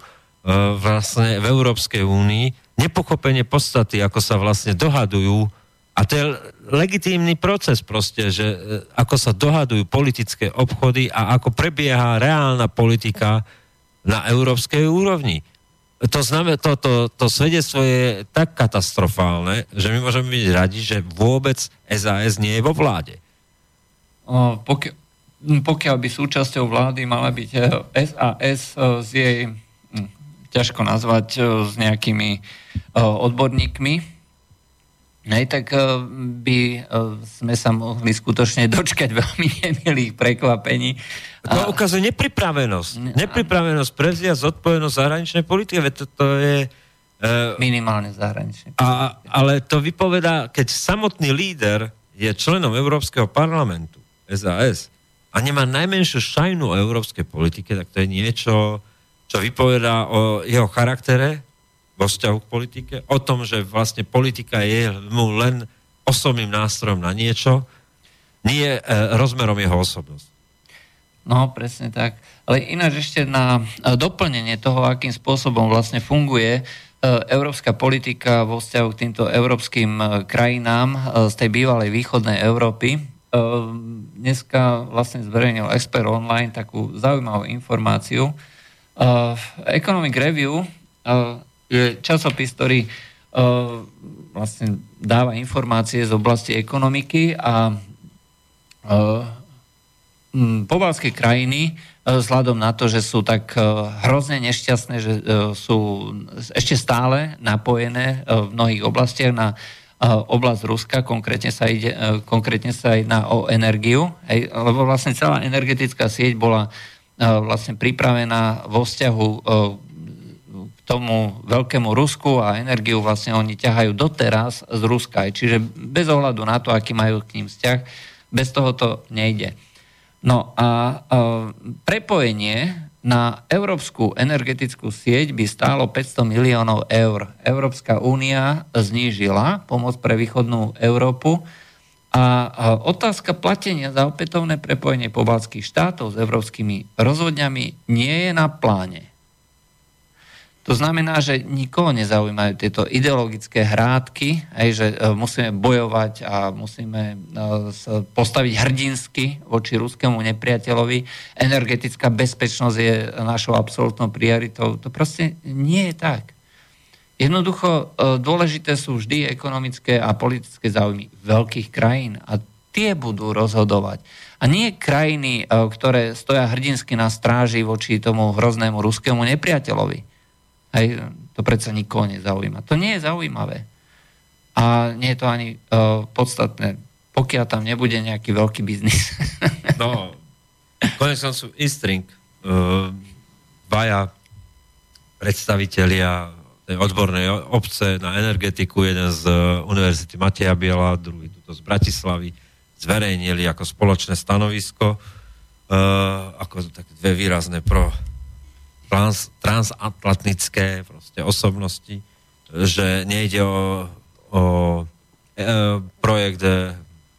S1: vlastne v Európskej únii, nepochopenie podstaty, ako sa vlastne dohadujú a to je legitímny proces proste, že e, ako sa dohadujú politické obchody a ako prebieha reálna politika na európskej úrovni to, znamená, to, to, to svedectvo je tak katastrofálne, že my môžeme byť radi, že vôbec SAS nie je vo vláde.
S2: O, pokiaľ, pokiaľ by súčasťou vlády mala byť SAS e, e, s jej, hm, ťažko nazvať, e, s nejakými odborníkmi, Nej, tak by sme sa mohli skutočne dočkať veľmi nemilých prekvapení
S1: to ukazuje nepripravenosť. Nepripravenosť prevziať zodpovednosť zahraničnej politiky. To, to je...
S2: Uh, Minimálne zahraničnej
S1: a, Ale to vypovedá, keď samotný líder je členom Európskeho parlamentu, SAS, a nemá najmenšiu šajnu o európskej politike, tak to je niečo, čo vypovedá o jeho charaktere vo vzťahu k politike, o tom, že vlastne politika je mu len osobným nástrojom na niečo, nie e, rozmerom jeho osobnosti.
S2: No, presne tak. Ale ináč ešte na e, doplnenie toho, akým spôsobom vlastne funguje e, európska politika vo vzťahu k týmto európskym e, krajinám z tej bývalej východnej Európy. Dneska vlastne zverejnil Expert Online takú zaujímavú informáciu. Economic Review je časopis, ktorý vlastne dáva informácie z oblasti ekonomiky a Mm, pobalské krajiny, e, vzhľadom na to, že sú tak e, hrozne nešťastné, že e, sú ešte stále napojené v mnohých oblastiach na oblasť Ruska, konkrétne sa, ide, konkrétne sa jedná o energiu, lebo vlastne celá energetická sieť bola vlastne pripravená vo vzťahu tomu veľkému Rusku a energiu vlastne oni ťahajú doteraz z Ruska. Čiže bez ohľadu na to, aký majú k ním vzťah, bez toho to nejde. No a prepojenie na európsku energetickú sieť by stálo 500 miliónov eur. Európska únia znížila pomoc pre východnú Európu a otázka platenia za opätovné prepojenie pobalských štátov s európskymi rozhodňami nie je na pláne. To znamená, že nikoho nezaujímajú tieto ideologické hrádky, aj, že e, musíme bojovať a musíme e, postaviť hrdinsky voči ruskému nepriateľovi. Energetická bezpečnosť je našou absolútnou prioritou. To proste nie je tak. Jednoducho e, dôležité sú vždy ekonomické a politické záujmy veľkých krajín a tie budú rozhodovať. A nie krajiny, ktoré stoja hrdinsky na stráži voči tomu hroznému ruskému nepriateľovi. Hej, to predsa nikoho nezaujíma. To nie je zaujímavé. A nie je to ani uh, podstatné, pokiaľ tam nebude nejaký veľký biznis.
S1: no, konečnom sú Istring, uh, baja predstavitelia tej odbornej obce na energetiku, jeden z uh, Univerzity Mateja Biela, druhý tuto z Bratislavy, zverejnili ako spoločné stanovisko, uh, ako tak dve výrazné pro trans, transatlantické proste osobnosti, že nejde o o e, projekt e,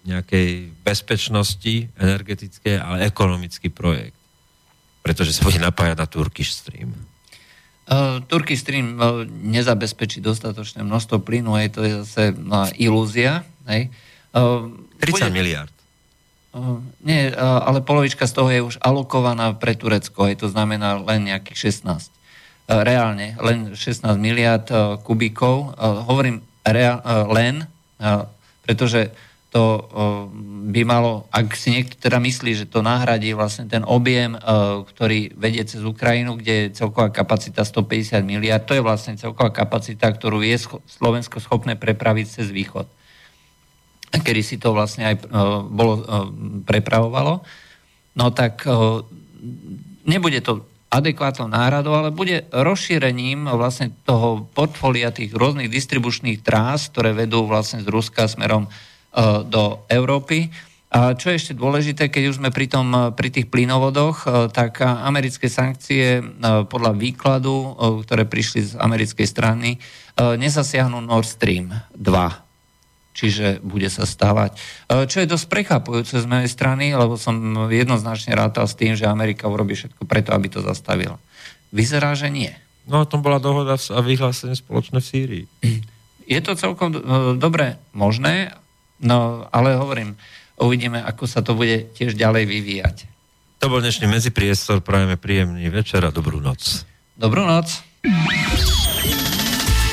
S1: nejakej bezpečnosti energetické, ale ekonomický projekt. Pretože sa bude napájať na Turkish Stream.
S2: Uh, Stream uh, nezabezpečí dostatočné množstvo plynu, aj to je zase uh, ilúzia. Hej.
S1: Uh, 30 bude... miliard.
S2: Uh, nie, uh, ale polovička z toho je už alokovaná pre Turecko, aj to znamená len nejakých 16. Uh, reálne, len 16 miliard uh, kubíkov. Hovorím e, len, pretože to by malo, ak si niekto teda myslí, že to nahradí vlastne ten objem, ktorý vedie cez Ukrajinu, kde je celková kapacita 150 miliard, to je vlastne celková kapacita, ktorú je Slovensko schopné prepraviť cez východ. Kedy si to vlastne aj bolo prepravovalo. No tak nebude to adekvátnou náhradou, ale bude rozšírením vlastne toho portfólia tých rôznych distribučných trás, ktoré vedú vlastne z Ruska smerom e, do Európy. A čo je ešte dôležité, keď už sme pri, tom, e, pri tých plynovodoch, e, tak americké sankcie podľa výkladu, ktoré prišli z americkej strany, nezasiahnu Nord Stream 2 čiže bude sa stávať. E, čo je dosť prekvapujúce z mojej strany, lebo som jednoznačne rátal s tým, že Amerika urobí všetko preto, aby to zastavila. Vyzerá, že nie.
S1: No o tom bola dohoda a vyhlásenie spoločné v Sýrii.
S2: Je to celkom e, dobre možné, no ale hovorím, uvidíme, ako sa to bude tiež ďalej vyvíjať.
S1: To bol dnešný medzipriestor, prajeme príjemný večer a dobrú noc.
S2: Dobrú noc.